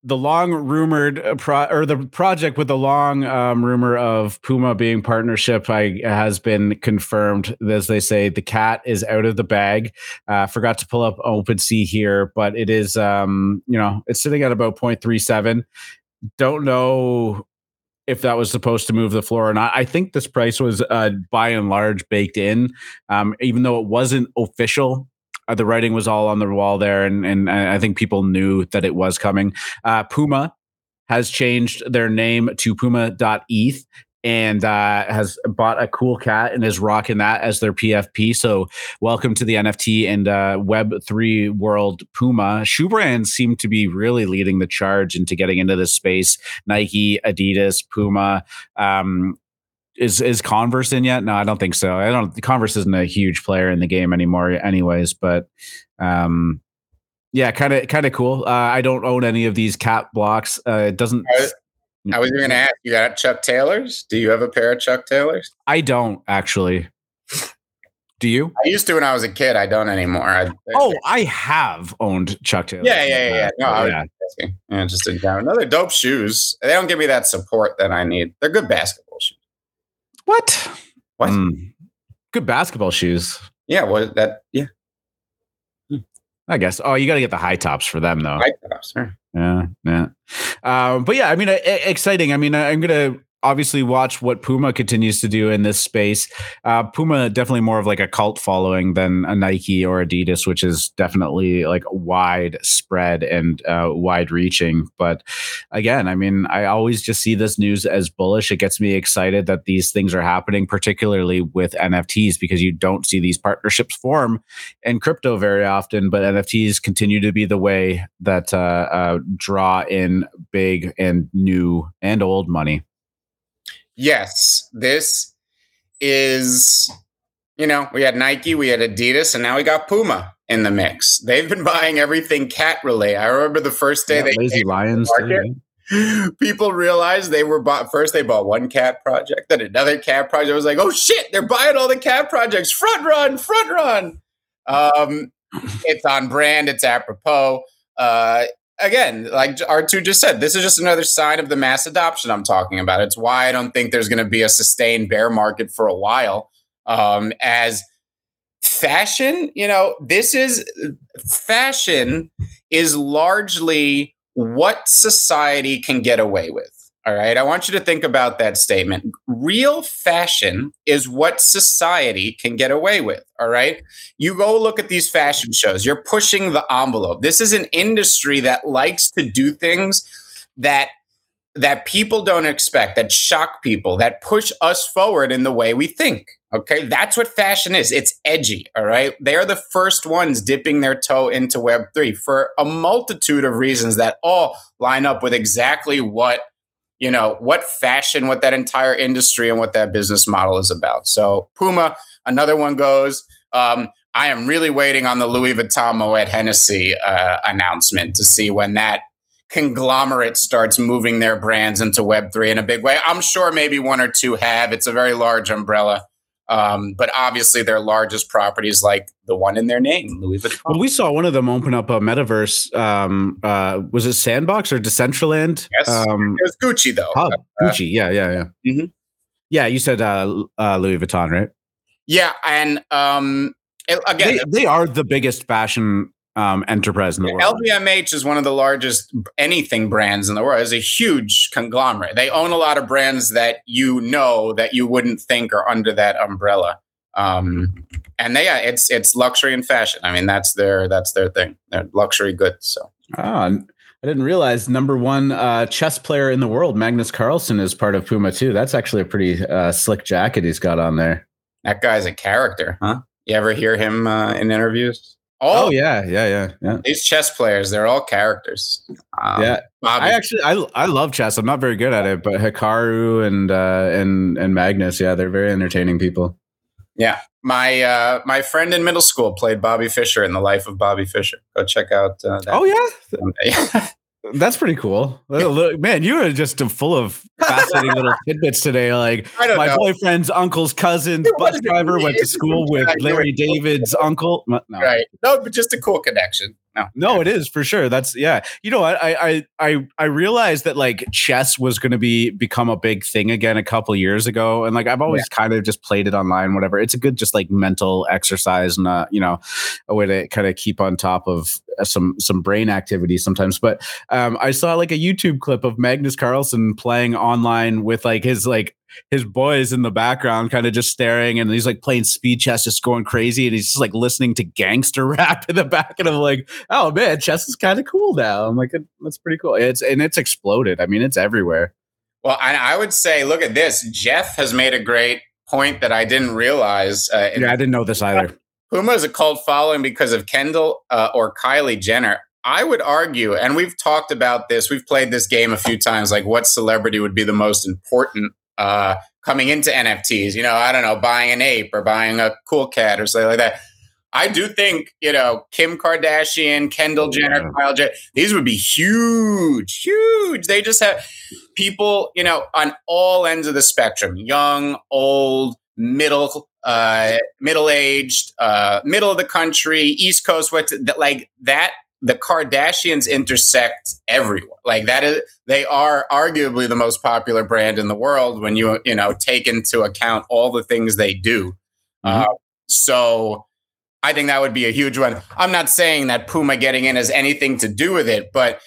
the long rumored uh, pro- or the project with the long um, rumor of Puma being partnership I, has been confirmed. As they say, the cat is out of the bag. Uh, forgot to pull up OpenSea here, but it is um, you know it's sitting at about 0.37. Don't know if that was supposed to move the floor or not. I think this price was uh, by and large baked in, um, even though it wasn't official the writing was all on the wall there, and and I think people knew that it was coming. Uh, Puma has changed their name to Puma.eth and uh, has bought a cool cat and is rocking that as their PFP. So, welcome to the NFT and uh, Web3 world. Puma shoe brands seem to be really leading the charge into getting into this space. Nike, Adidas, Puma. Um, is is Converse in yet? No, I don't think so. I don't. Converse isn't a huge player in the game anymore, anyways. But um, yeah, kind of kind of cool. Uh, I don't own any of these CatBlox. Uh, it doesn't. I was, I was going to ask. You got Chuck Taylors? Do you have a pair of Chuck Taylors? I don't actually. Do you? I used to when I was a kid. I don't anymore. I, oh, I have owned Chuck Taylor. Yeah, yeah, yeah. No, I was yeah. Asking. yeah, just in dope shoes. They don't give me that support that I need. They're good basketball shoes. What? What? Mm. Good basketball shoes. Yeah, well, that yeah. I guess. Oh, you got to get the high tops for them, though. High tops, sure. Yeah, yeah. Um, but yeah, I mean, exciting. I mean, I'm gonna obviously watch what Puma continues to do in this space. Uh, Puma definitely more of like a cult following than a Nike or Adidas, which is definitely like widespread and uh, wide reaching. But again, I mean, I always just see this news as bullish. It gets me excited that these things are happening, particularly with NFTs, because you don't see these partnerships form in crypto very often. But NFTs continue to be the way that uh, uh draw in big and new and old money yes, this is, you know, we had Nike, we had Adidas, and now we got Puma in the mix. They've been buying everything cat related. I remember the first day yeah, they lazy lions. The people realized they were bought first they bought one cat project then another cat project I was like oh shit they're buying all the cat projects front run front run um, it's on brand it's apropos uh, again, like R2 just said, this is just another sign of the mass adoption I'm talking about. It's why I don't think there's going to be a sustained bear market for a while. Um, as fashion, you know, this is fashion is largely what society can get away with. All right. I want you to think about that statement. Real fashion is what society can get away with. All right. You go look at these fashion shows, you're pushing the envelope. This is an industry that likes to do things that that people don't expect, that shock people, that push us forward in the way we think. Okay. That's what fashion is. It's edgy. All right. They are the first ones dipping their toe into Web3 for a multitude of reasons that all line up with exactly what you know what fashion what that entire industry and what that business model is about. So puma another one goes um, i am really waiting on the louis vuitton moet hennessy uh, announcement to see when that conglomerate starts moving their brands into web3 in a big way. I'm sure maybe one or two have. It's a very large umbrella um, but obviously, their largest properties, like the one in their name, Louis Vuitton. Well, we saw one of them open up a metaverse. Um, uh, was it Sandbox or Decentraland? Yes, um, it was Gucci though. Uh, Gucci, yeah, yeah, yeah. Mm-hmm. Yeah, you said uh, uh, Louis Vuitton, right? Yeah, and um, again, they, they, are the biggest fashion um, enterprise in the world. LVMH is one of the largest anything brands in the world. It's a huge conglomerate. They own a lot of brands that you know that you wouldn't think are under that umbrella. Um, and they, yeah, it's it's luxury and fashion. I mean, that's their that's their thing. They're luxury goods. So. Oh, I didn't realize number one uh, chess player in the world, Magnus Carlsen, is part of Puma too. That's actually a pretty uh, slick jacket he's got on there. That guy's a character, huh? You ever hear him uh, in interviews? All, oh yeah, yeah, yeah, yeah. These chess players, they're all characters. Um, yeah, Bobby. I actually I I love chess. I'm not very good at it, but Hikaru and uh, and and Magnus, yeah, they're very entertaining people. Yeah, my uh, my friend in middle school played Bobby Fischer in the life of Bobby Fischer. Go check out. Uh, oh yeah, That's pretty cool. Man, you are just full of fascinating little tidbits today. Like my know. boyfriend's uncle's cousin's bus driver went to school with Larry David's uncle. No. Right. No, but just a cool connection. No, no, it is for sure. That's yeah. You know, I I I I realized that like chess was going to be become a big thing again a couple years ago, and like I've always yeah. kind of just played it online, whatever. It's a good just like mental exercise and uh, you know a way to kind of keep on top of uh, some some brain activity sometimes. But um, I saw like a YouTube clip of Magnus Carlsen playing online with like his like his boys in the background, kind of just staring, and he's like playing speed chess, just going crazy, and he's just like listening to gangster rap in the back, and I'm like, oh man, chess is kind of cool now. I'm like, that's pretty cool. It's and it's exploded. I mean, it's everywhere. Well, I, I would say, look at this. Jeff has made a great point that I didn't realize. Uh, yeah, I didn't know this either. Puma is a cult following because of Kendall uh, or Kylie Jenner. I would argue, and we've talked about this, we've played this game a few times, like what celebrity would be the most important uh, coming into NFTs. You know, I don't know, buying an ape or buying a cool cat or something like that. I do think, you know, Kim Kardashian, Kendall Jenner, yeah. Kyle Jenner, these would be huge, huge. They just have people, you know, on all ends of the spectrum, young, old, middle, uh, middle aged, uh, middle of the country, East Coast, what like that the Kardashians intersect everyone. Like that is they are arguably the most popular brand in the world when you you know take into account all the things they do. Mm-hmm. Uh, so I think that would be a huge one. I'm not saying that Puma getting in has anything to do with it, but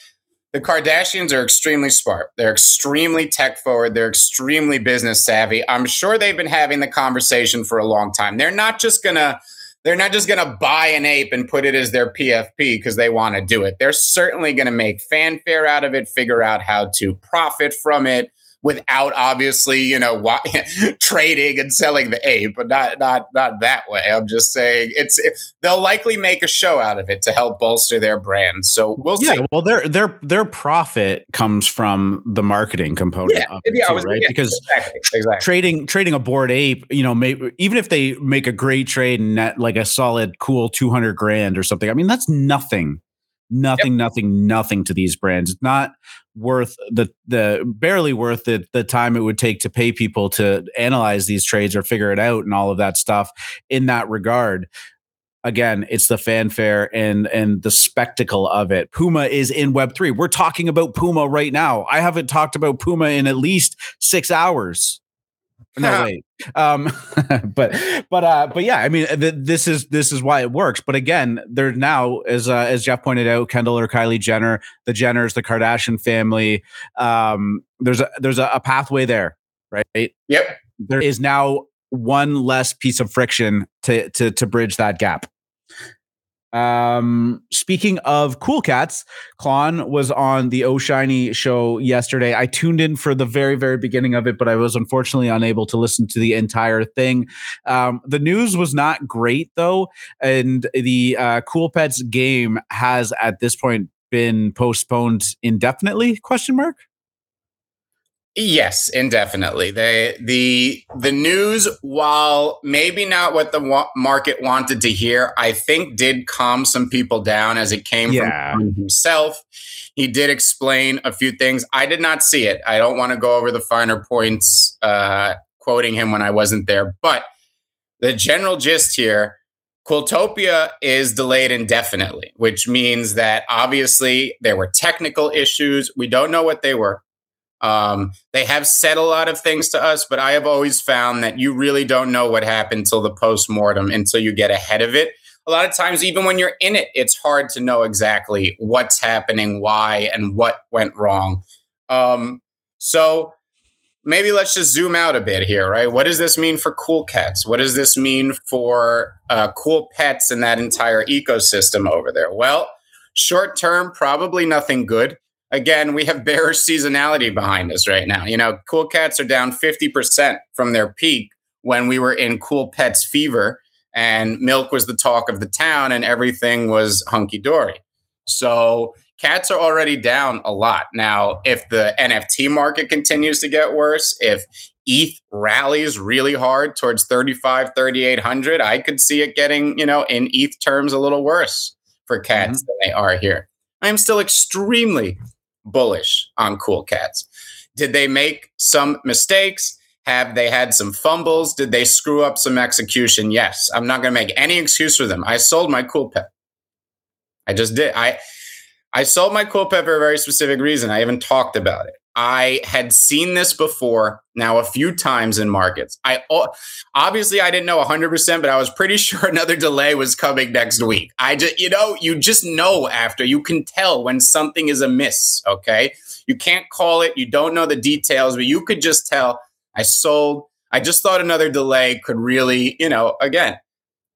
the Kardashians are extremely smart. They're extremely tech forward. They're extremely business savvy. I'm sure they've been having the conversation for a long time. They're not just gonna they're not just going to buy an ape and put it as their PFP because they want to do it. They're certainly going to make fanfare out of it, figure out how to profit from it, without obviously, you know, trading and selling the ape, but not not not that way. I'm just saying it's it, they'll likely make a show out of it to help bolster their brand. So we'll yeah, see. Well, their their their profit comes from the marketing component yeah, of it, yeah, too, was, right? Yeah, because exactly, exactly. trading trading a Bored Ape, you know, may, even if they make a great trade and net like a solid cool 200 grand or something, I mean, that's nothing nothing, yep. nothing, nothing to these brands. It's not worth the the barely worth the the time it would take to pay people to analyze these trades or figure it out and all of that stuff in that regard. Again it's the fanfare and and the spectacle of it. Puma is in web3 we're talking about puma right now. I haven't talked about puma in at least 6 hours no wait. Um but but uh but yeah i mean th- this is this is why it works. But again there now as uh, as jeff pointed out kendall or kylie jenner the jenners the kardashian family um there's a there's a, a pathway there right? Yep. There is now one less piece of friction to to to bridge that gap um, speaking of cool cats, Clon was on the Oh Shiny show yesterday. I tuned in for the very, very beginning of it, but I was unfortunately unable to listen to the entire thing. Um, the news was not great though, and the uh, Cool Pets game has at this point been postponed indefinitely? Question mark. Yes, indefinitely. They the the news, while maybe not what the wa- market wanted to hear, I think did calm some people down as it came yeah. from himself. He did explain a few things. I did not see it. I don't want to go over the finer points, uh, quoting him when I wasn't there. But the general gist here Cooltopia is delayed indefinitely, which means that obviously there were technical issues. We don't know what they were. Um, they have said a lot of things to us, but I have always found that you really don't know what happened till the post mortem until you get ahead of it. A lot of times, even when you're in it, it's hard to know exactly what's happening, why, and what went wrong. Um, so maybe let's just zoom out a bit here, right? What does this mean for cool cats? What does this mean for uh, cool pets and that entire ecosystem over there? Well, short term, probably nothing good again, we have bearish seasonality behind us right now. You know, cool cats are down 50% from their peak when we were in cool pets fever and milk was the talk of the town and everything was hunky dory. So cats are already down a lot. Now, if the NFT market continues to get worse, if ETH rallies really hard towards 35, 3,800, I could see it getting, you know, in ETH terms a little worse for cats mm-hmm. than they are here. I am still extremely bullish on Cool Cats. Did they make some mistakes? Have they had some fumbles? Did they screw up some execution? Yes. I'm not going to make any excuse for them. I sold my Cool Pet. I just did. I I sold my Cool Pet for a very specific reason. I haven't talked about it. I had seen this before now a few times in markets. I obviously I didn't know 100%, but I was pretty sure another delay was coming next week. I just you know, you just know after you can tell when something is amiss, okay? You can't call it, you don't know the details, but you could just tell I sold. I just thought another delay could really, you know, again,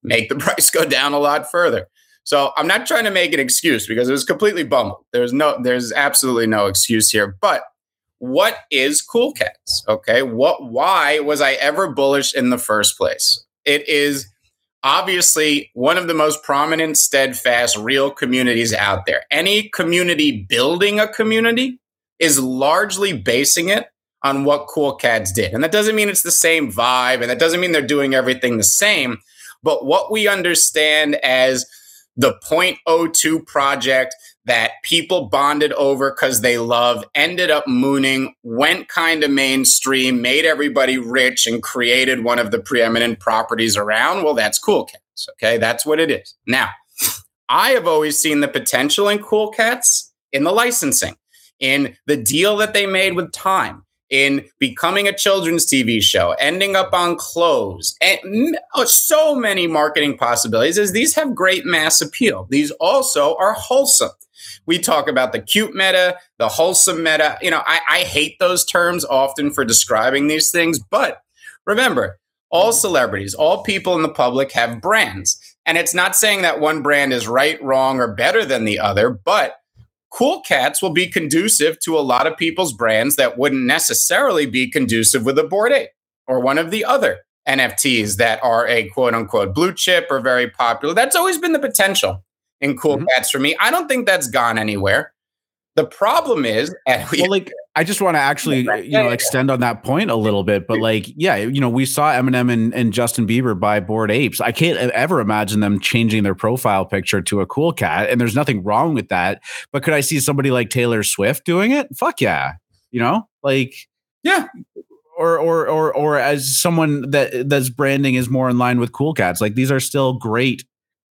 make the price go down a lot further. So I'm not trying to make an excuse because it was completely bumbled. There's no, there's absolutely no excuse here. But what is Cool Cats? Okay. What, why was I ever bullish in the first place? It is obviously one of the most prominent, steadfast, real communities out there. Any community building a community is largely basing it on what Cool Cats did. And that doesn't mean it's the same vibe, and that doesn't mean they're doing everything the same. But what we understand as the 0.02 project that people bonded over because they love, ended up mooning, went kind of mainstream, made everybody rich, and created one of the preeminent properties around. Well, that's Cool Cats. Okay. That's what it is. Now, I have always seen the potential in Cool Cats in the licensing, in the deal that they made with Time, in becoming a children's TV show, ending up on clothes, and oh, so many marketing possibilities as these have great mass appeal. These also are wholesome. We talk about the cute meta, the wholesome meta. You know, I, I hate those terms often for describing these things, but remember, all celebrities, all people in the public have brands. And it's not saying that one brand is right, wrong, or better than the other, but Cool Cats will be conducive to a lot of people's brands that wouldn't necessarily be conducive with a Bored Ape or one of the other NFTs that are a quote unquote blue chip or very popular. That's always been the potential in Cool mm-hmm. Cats for me. I don't think that's gone anywhere. The problem is, and we, well, like I just want to actually, you know, extend on that point a little bit. But like, yeah, you know, we saw Eminem and, and Justin Bieber buy Bored Apes. I can't ever imagine them changing their profile picture to a cool cat, and there's nothing wrong with that. But could I see somebody like Taylor Swift doing it? Fuck yeah, you know, like yeah. Or, or, or, or as someone that that's branding is more in line with cool cats. Like these are still great,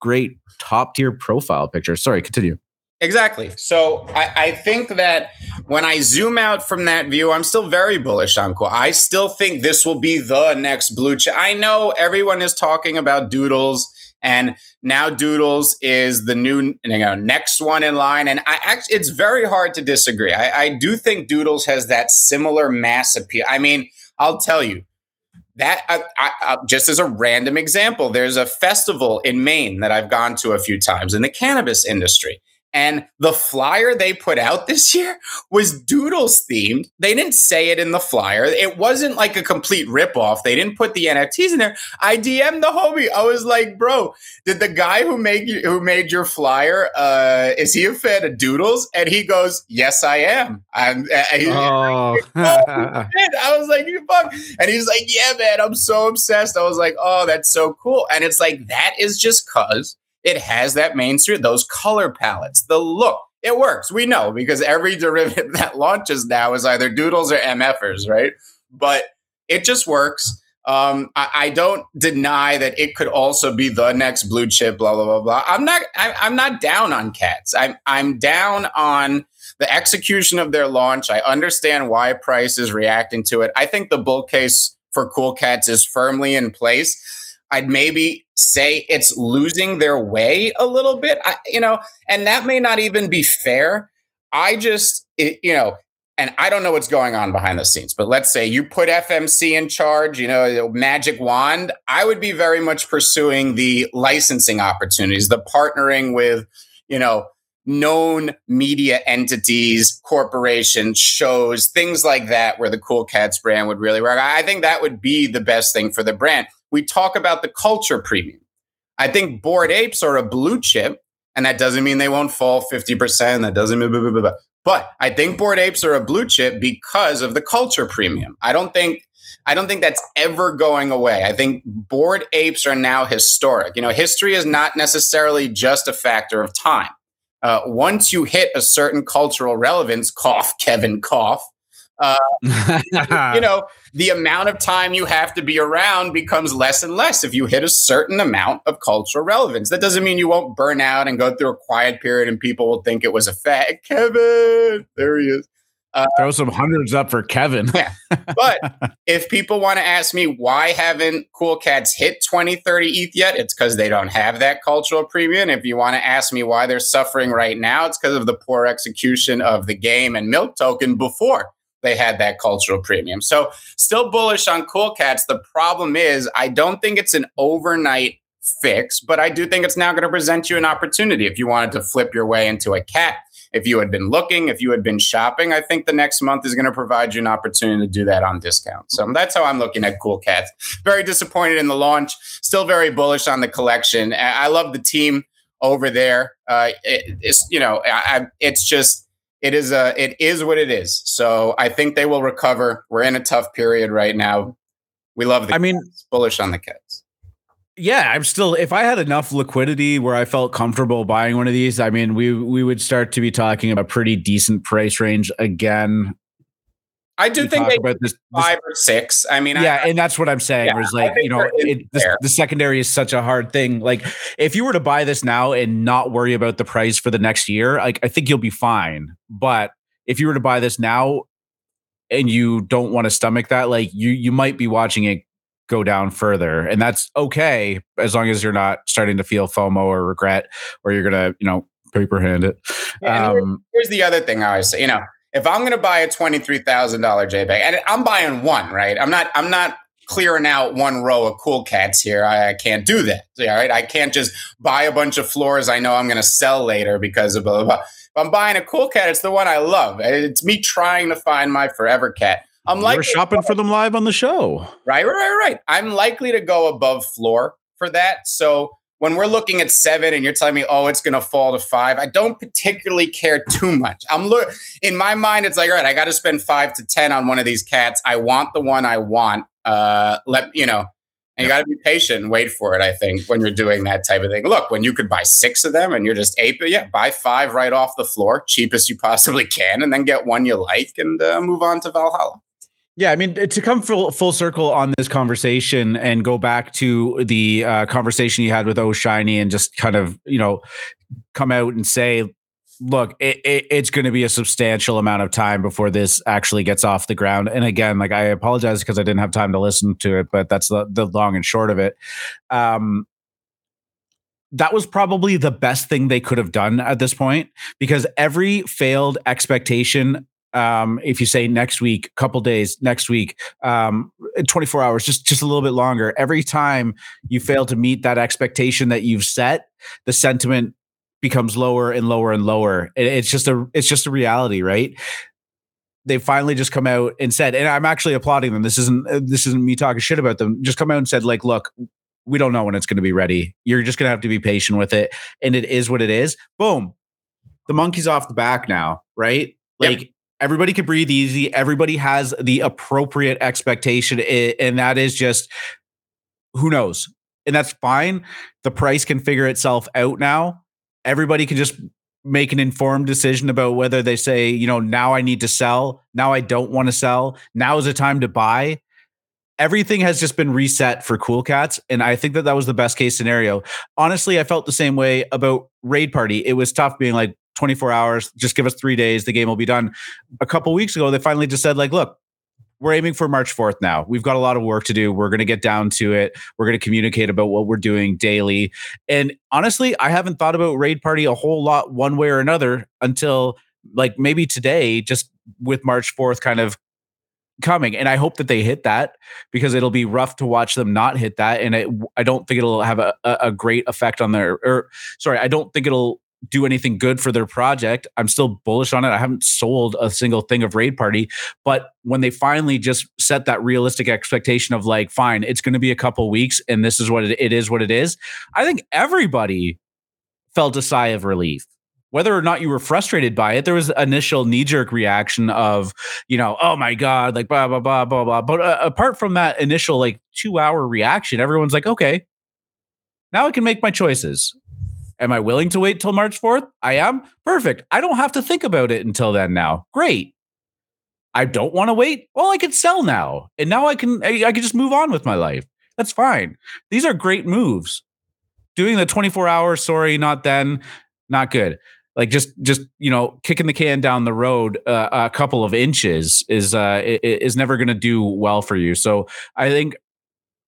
great top tier profile picture. Sorry, continue. Exactly. So I, I, think that when I zoom out from that view, I'm still very bullish on Cool. I still think this will be the next blue chip. I know everyone is talking about Doodles, and now Doodles is the new you know, next one in line. And I actually, it's very hard to disagree. I, I do think Doodles has that similar mass appeal. I mean, I'll tell you that I, I, just as a random example, there's a festival in Maine that I've gone to a few times in the cannabis industry and the flyer they put out this year was Doodles themed. They didn't say it in the flyer. It wasn't like a complete ripoff. They didn't put the NFTs in there. I DM'd the homie. I was like, bro, did the guy who made you, who made your flyer, uh, is he a fan of Doodles? And he goes, Yes, I am. I'm uh, oh. oh I was like, you fuck. And he's like, Yeah, man, I'm so obsessed. I was like, Oh, that's so cool. And it's like, that is just cause it has that mainstream, those color palettes, the look. It works. We know because every derivative that launches now is either doodles or MFers, right? But it just works. Um, I, I, don't deny that it could also be the next blue chip, blah blah blah blah. I'm not. I, I'm not down on cats. I'm I'm down on the execution of their launch. I understand why price is reacting to it. I think the bull case for Cool Cats is firmly in place. I'd maybe say it's losing their way a little bit. I, you know, and that may not even be fair. I just, it, you know, and I don't know what's going on behind the scenes, but let's say you put FMC in charge, you know, magic wand, I would be very much pursuing the licensing opportunities, the partnering with, you know, known media entities, corporations, shows, things like that, where the Cool Cats brand would really work. I think that would be the best thing for the brand we talk about the culture premium. I think Bored Apes are a blue chip, and that doesn't mean they won't fall 50%. That doesn't mean, blah, blah, blah, but I think Bored Apes are a blue chip because of the culture premium. I don't think I don't think that's ever going away. I think Bored Apes are now historic. You know, history is not necessarily just a factor of time. uh, once you hit a certain cultural relevance, cough, Kevin, cough. Uh, you know, the amount of time you have to be around becomes less and less if you hit a certain amount of cultural relevance. That doesn't mean you won't burn out and go through a quiet period and people will think it was a fat Kevin. There he is. Uh, Throw some hundreds up for Kevin. yeah. But if people want to ask me why haven't Cool Cats hit 20, 30 ETH yet, it's because they don't have that cultural premium. If you want to ask me why they're suffering right now, it's because of the poor execution of the game and Milk Token before they had that cultural premium. So still bullish on Cool Cats. The problem is I don't think it's an overnight fix, but I do think it's now going to present you an opportunity if you wanted to flip your way into a cat if you had been looking, if you had been shopping, I think the next month is going to provide you an opportunity to do that on discount. So that's how I'm looking at Cool Cats. Very disappointed in the launch, still very bullish on the collection. I love the team over there. Uh, it, it's you know, I, it's just it is a it is what it is. So I think they will recover. We're in a tough period right now. We love the. I mean, bullish on the Cats yeah, I'm still if I had enough liquidity where I felt comfortable buying one of these, I mean, we we would start to be talking about pretty decent price range again. I do think they about this, five or six. I mean, yeah, I, and that's what I'm saying. Yeah, was like, you know, it, the, the secondary is such a hard thing. Like, if you were to buy this now and not worry about the price for the next year, like I think you'll be fine. But if you were to buy this now and you don't want to stomach that, like you you might be watching it go down further and that's okay as long as you're not starting to feel fomo or regret or you're gonna you know paper hand it yeah, um, here's the other thing i always say you know if i'm gonna buy a $23000 jpeg and i'm buying one right i'm not i'm not clearing out one row of cool cats here i, I can't do that all right i can't just buy a bunch of floors i know i'm gonna sell later because of blah blah blah if i'm buying a cool cat it's the one i love it's me trying to find my forever cat I'm like shopping for them live on the show. Right, right, right, right. I'm likely to go above floor for that. So when we're looking at seven and you're telling me, oh, it's going to fall to five, I don't particularly care too much. I'm look in my mind, it's like, all right, I got to spend five to 10 on one of these cats. I want the one I want. Uh, let you know, and you got to be patient and wait for it. I think when you're doing that type of thing. Look, when you could buy six of them and you're just ape, yeah, buy five right off the floor, cheapest you possibly can, and then get one you like and uh, move on to Valhalla. Yeah, I mean, to come full full circle on this conversation and go back to the uh, conversation you had with O'Shiny and just kind of you know come out and say, look, it, it, it's going to be a substantial amount of time before this actually gets off the ground. And again, like I apologize because I didn't have time to listen to it, but that's the, the long and short of it. Um, that was probably the best thing they could have done at this point because every failed expectation um, if you say next week, couple days, next week, um, 24 hours, just just a little bit longer. Every time you fail to meet that expectation that you've set, the sentiment becomes lower and lower and lower. it's just a it's just a reality, right? They finally just come out and said, and I'm actually applauding them. This isn't this isn't me talking shit about them. Just come out and said, like, look, we don't know when it's going to be ready. You're just going to have to be patient with it, and it is what it is. Boom, the monkey's off the back now, right? Like. Yep everybody can breathe easy. Everybody has the appropriate expectation, and that is just who knows, and that's fine. The price can figure itself out now. Everybody can just make an informed decision about whether they say, you know, now I need to sell, now I don't want to sell, now is the time to buy. Everything has just been reset for Cool Cats, and I think that that was the best case scenario. Honestly, I felt the same way about Raid Party. It was tough being like, 24 hours, just give us three days, the game will be done. A couple weeks ago, they finally just said, like, look, we're aiming for March 4th now. We've got a lot of work to do. We're going to get down to it. We're going to communicate about what we're doing daily. And honestly, I haven't thought about Raid Party a whole lot one way or another until like maybe today, just with March 4th kind of coming and i hope that they hit that because it'll be rough to watch them not hit that and it, i don't think it'll have a, a great effect on their or sorry i don't think it'll do anything good for their project. I'm still bullish on it. I haven't sold a single thing of Raid Party, but when they finally just set that realistic expectation of like, fine, it's going to be a couple weeks and this is what it, it is, what it is. I think everybody felt a sigh of relief. Whether or not you were frustrated by it, there was an initial knee jerk reaction of, you know, oh my God, like blah, blah, blah, blah, blah. But uh, apart from that initial like two hour reaction, everyone's like, okay, now I can make my choices Am I willing to wait till March 4th? I am. Perfect. I don't have to think about it until then now. Great. I don't want to wait. Well, I could sell now. And now I can I, I can just move on with my life. That's fine. These are great moves. Doing the 24 hour sorry, not then, not good. Like just just you know kicking the can down the road uh, a couple of inches is uh is never going to do well for you. So I think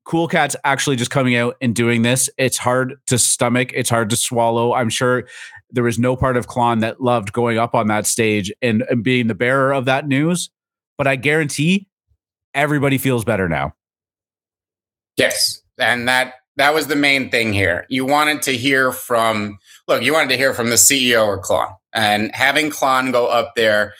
Cool Cat's actually just coming out and doing this. It's hard to stomach. It's hard to swallow. I'm sure there was no part of Clon that loved going up on that stage and, and being the bearer of that news. But I guarantee everybody feels better now. Yes. And that that was the main thing here. You wanted to hear from look, you wanted to hear from the CEO or Clon. And having Clon go up there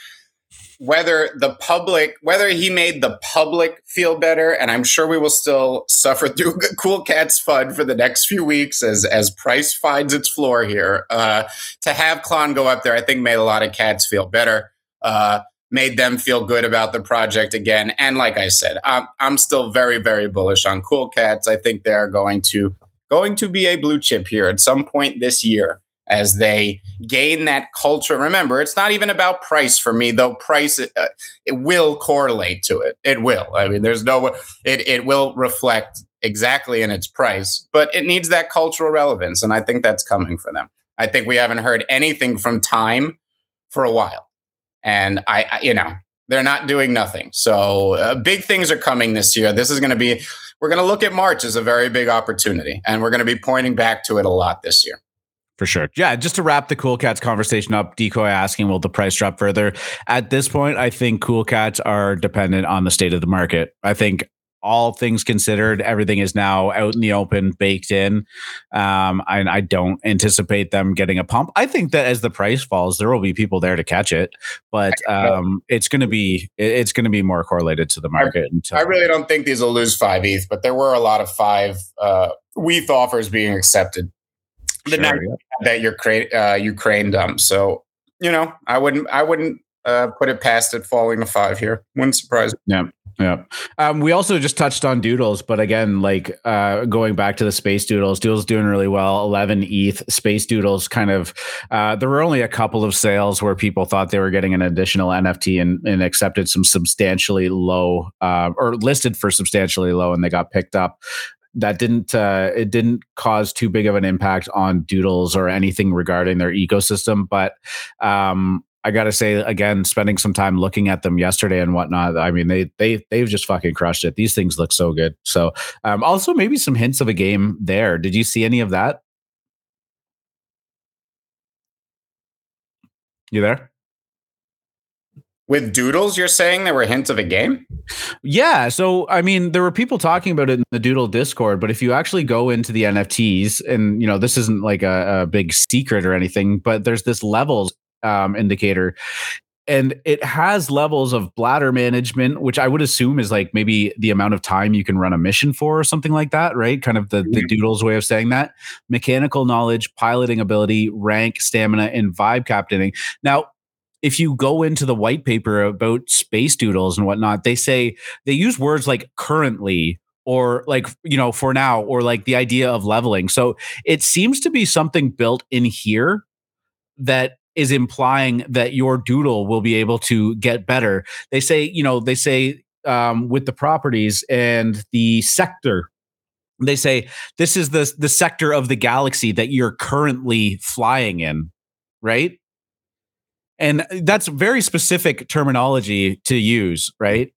whether the public, whether he made the public feel better, and I'm sure we will still suffer through Cool Cat's FUD for the next few weeks as as price finds its floor here. Uh, to have Clon go up there, I think made a lot of cats feel better. Uh, made them feel good about the project again. And like I said, I'm, I'm still very, very bullish on Cool Cats. I think they're going to going to be a blue chip here at some point this year as they gain that culture. Remember, it's not even about price for me, though. Price uh, it will correlate to it. It will. I mean, there's no it. It will reflect exactly in its price, but it needs that cultural relevance, and I think that's coming for them. I think we haven't heard anything from Time for a while, and I, I you know, they're not doing nothing. So uh, big things are coming this year. This is going to be. We're going to look at March as a very big opportunity, and we're going to be pointing back to it a lot this year. For sure. Yeah. Just to wrap the Cool Cats conversation up, Decoy asking, will the price drop further? At this point, I think Cool Cats are dependent on the state of the market. I think all things considered, everything is now out in the open, baked in. Um, and I don't anticipate them getting a pump. I think that as the price falls, there will be people there to catch it, but um, it's going to be it's going to be more correlated to the market. I, until- I really don't think these will lose five ETH, but there were a lot of five uh, WETH offers being accepted the sure, night yeah. that Ukraine uh, Ukraine dumped. So you know, I wouldn't I wouldn't uh, put it past it falling to five here. Wouldn't surprise me. Yeah. Yeah. Um, we also just touched on Doodles, but again, like uh, going back to the Space Doodles, Doodles doing really well. 11 ETH. Space Doodles kind of, uh, there were only a couple of sales where people thought they were getting an additional NFT and, and accepted some substantially low uh, or listed for substantially low and they got picked up that didn't uh, it didn't cause too big of an impact on Doodles or anything regarding their ecosystem. But um, I got to say again, spending some time looking at them yesterday and whatnot. I mean, they they they've just fucking crushed it. These things look so good. So um, also maybe some hints of a game there. Did you see any of that? You there? With Doodles, you're saying there were hints of a game? Yeah. So, I mean, there were people talking about it in the Doodle Discord, but if you actually go into the NFTs, and, you know, this isn't like a, a big secret or anything, but there's this levels um, indicator and it has levels of bladder management which i would assume is like maybe the amount of time you can run a mission for or something like that right kind of the, the mm-hmm. doodles way of saying that mechanical knowledge piloting ability rank stamina and vibe captaining now if you go into the white paper about space doodles and whatnot, they say they use words like currently or like you know for now or like the idea of leveling. So it seems to be something built in here that is implying that your doodle will be able to get better. They say, you know, they say um, with the properties and the sector they say this is the the sector of the galaxy that you're currently flying in right and that's very specific terminology to use, right?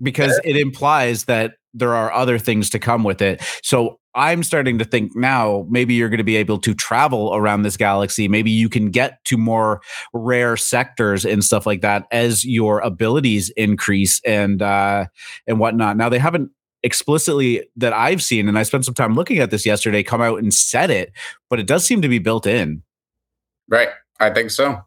Because it implies that there are other things to come with it. So I'm starting to think now maybe you're going to be able to travel around this galaxy. Maybe you can get to more rare sectors and stuff like that as your abilities increase and uh, and whatnot. Now they haven't explicitly that I've seen, and I spent some time looking at this yesterday, come out and said it, but it does seem to be built in. Right. I think so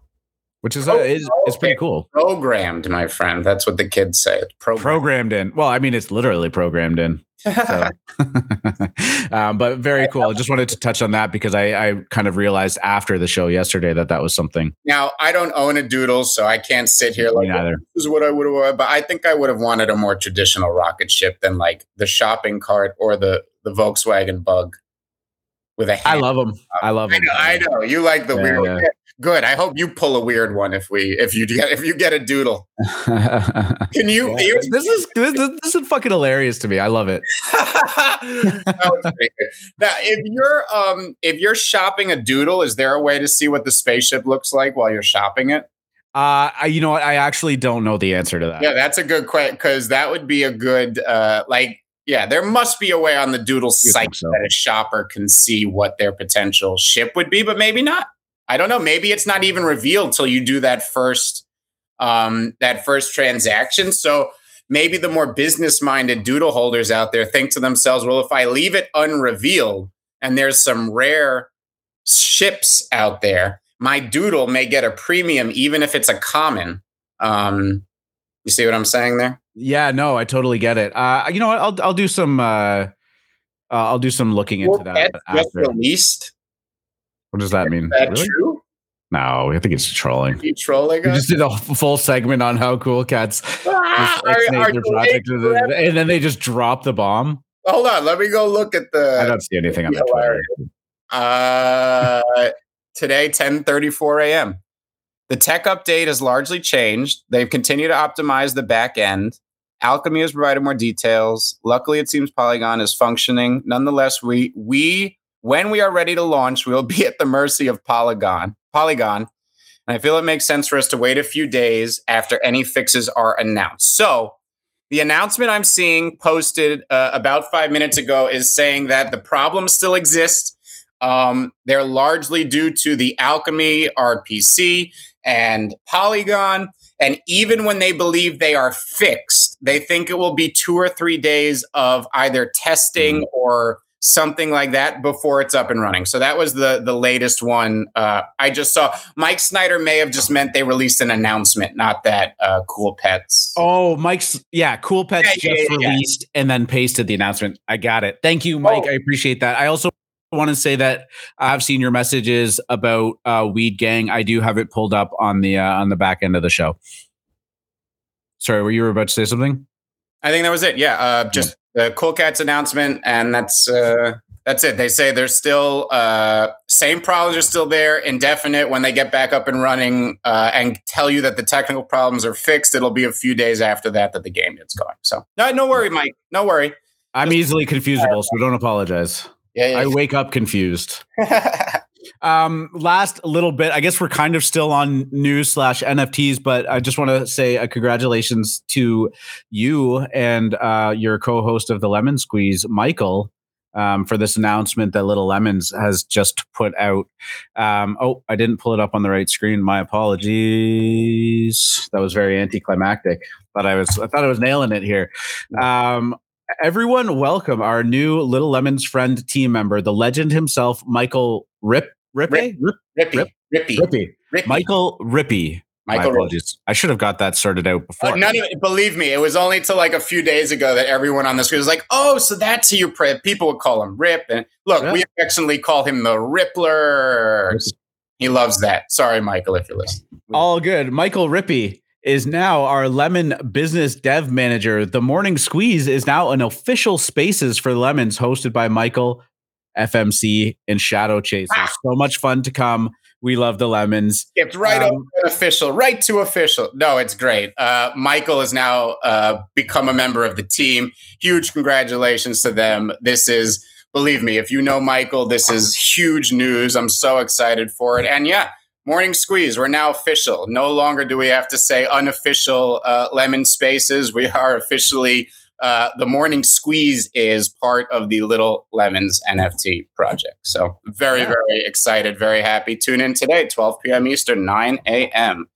which is, uh, is, is pretty cool. Programmed, my friend. That's what the kids say. Programmed. programmed in. Well, I mean, it's literally programmed in. So. um, but very cool. I just wanted to touch on that because I, I, kind of realized after the show yesterday that that was something. Now I don't own a doodle, so I can't sit here like this is what I would have. But I think I would have wanted a more traditional rocket ship than like the shopping cart or the the Volkswagen Bug. with a. I love them. I love I them. know, I know. You like the Yeah, weird. yeah. Good. I hope you pull a weird one if we if you get if you get a doodle. Can you? you this is this, this, is fucking hilarious to me. I love it. That was pretty good. now, if you're um if you're shopping a doodle, is there a way to see what the spaceship looks like while you're shopping it? Uh, I, you know what? I actually don't know the answer to that. Yeah, that's a good question because that would be a good uh like yeah, there must be a way on the doodle You site so? that a shopper can see what their potential ship would be, but maybe not. I don't know. Maybe it's not even revealed till you do that first um that first transaction. So maybe the more business minded doodle holders out there think to themselves, well, if I leave it unrevealed and there's some rare ships out there, my doodle may get a premium even if it's a common. Um you see what I'm saying there? Yeah, no, I totally get it. Uh, you know what? I'll I'll do some. Uh, uh, I'll do some looking into Well, that. that's just released. What does that mean? Is that Really? true? No, I think it's trolling. You trolling We us? just did a full segment on how cool cats Ah, are- are their project and then they just drop the bomb. Hold on, let me go look at the. I don't see anything on the Twitter. Uh, today, 10:34 a.m. The tech update has largely changed. They've continued to optimize the back end. Alchemy has provided more details. Luckily, it seems Polygon is functioning. Nonetheless, we we when we are ready to launch, we will be at the mercy of Polygon. Polygon. And I feel it makes sense for us to wait a few days after any fixes are announced. So, the announcement I'm seeing posted uh, about five minutes ago is saying that the problems still exist. Um, they're largely due to the Alchemy RPC and Polygon. And even when they believe they are fixed, they think it will be two or three days of either testing or something like that before it's up and running. So that was the the latest one. Uh, I just saw Mike Snyder may have just meant they released an announcement, not that uh, Cool Pets. Oh, Mike's yeah, Cool Pets Yeah, just yeah, yeah. released and then pasted the announcement. I got it. Thank you, Mike. Oh. I appreciate that. I also want to say that I've seen your messages about uh, Weed Gang. I do have it pulled up on the uh, on the back end of the show. Sorry, were you about to say something? I think that was it. Yeah, uh, just the Cool Cats announcement, and that's uh, that's it. They say there's still uh, same problems are still there, indefinite. When they get back up and running, uh, and tell you that the technical problems are fixed, it'll be a few days after that that the game gets going. So no, no worry, Mike. No worry. I'm easily confusable, so don't apologize. Yeah, I wake up confused. Um, last little bit, I guess we're kind of still on news slash NFTs, but I just want to say congratulations to you and uh, your co-host of the Lemon Squeeze, Michael, um, for this announcement that Little Lemons has just put out. Um, oh, I didn't pull it up on the right screen. My apologies. That was very anticlimactic. Thought I was, I thought I was nailing it here. Um, everyone, welcome our new Little Lemons friend team member, the legend himself, Michael Rip. Rippe? Rip. Rip, Rippy, Rip. Rippy, Rippy. Rippy. Michael Rippy. Michael Rippy. apologies. I should have got that sorted out before. Uh, none of it, believe me, it was only till like a few days ago that everyone on the screen was like, "Oh, so that's who you pray." People would call him Rip, and look, Yeah. we affectionately call him the Rippler. He loves that. Sorry, Michael, if you're listening. All good. Michael Rippy is now our Lemon business dev manager. The Morning Squeeze is now an official Spaces for Lemons hosted by Michael, FMC, and Shadow Chasers. Ah. So much fun to come. We love the Lemons. Skipped right Um, over to official, right to official. No, it's great. Uh, Michael has now uh, become a member of the team. Huge congratulations to them. This is, believe me, if you know Michael, this is huge news. I'm so excited for it. And yeah, Morning Squeeze, we're now official. No longer do we have to say unofficial uh, lemon spaces. We are officially, uh, the Morning Squeeze is part of the Little Lemons NFT project. So very, Yeah. very excited, very happy. Tune in today, 12 p.m. Eastern, 9 a.m.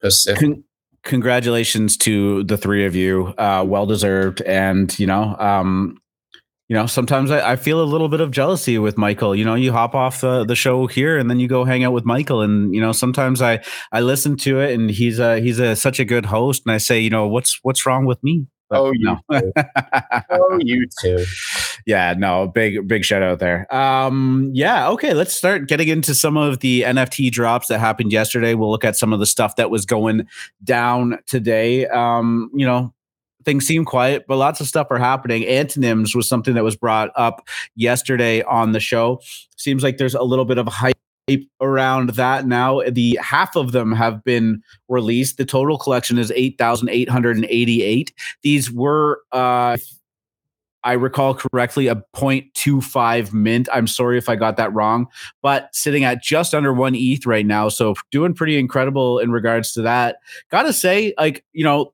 Pacific. Con- congratulations to the three of you. Uh, well deserved. And, you know, um, you know, sometimes I, I feel a little bit of jealousy with Michael. You know, you hop off the, the show here and then you go hang out with Michael. And, you know, sometimes I, I listen to it and he's a, he's a, such a good host. And I say, you know, what's, what's wrong with me? But Oh, you no. too. Oh, you too. yeah, no, big big shout out there. Um, yeah, okay, let's start getting into some of the NFT drops that happened yesterday. We'll look at some of the stuff that was going down today. Um, you know, things seem quiet, but lots of stuff are happening. Antonyms was something that was brought up yesterday on the show. Seems like there's a little bit of hype around that now. The half of them have been released. The total collection is 8,888. These were, uh, I recall correctly, a 0.25 mint. I'm sorry if I got that wrong, but sitting at just under one ETH right now. So doing pretty incredible in regards to that. Gotta say, like, you know,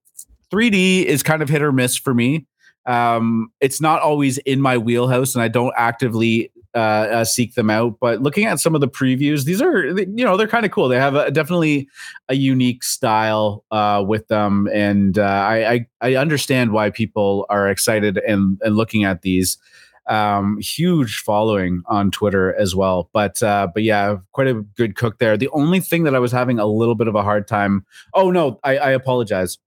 3D is kind of hit or miss for me. Um, it's not always in my wheelhouse, and I don't actively uh, uh, seek them out. But looking at some of the previews, these are you know they're kind of cool. They have a, definitely a unique style uh, with them, and uh, I, I, I understand why people are excited and and looking at these. Um, huge following on Twitter as well, but uh, but yeah, quite a good cook there. The only thing that I was having a little bit of a hard time. Oh no, I, I apologize.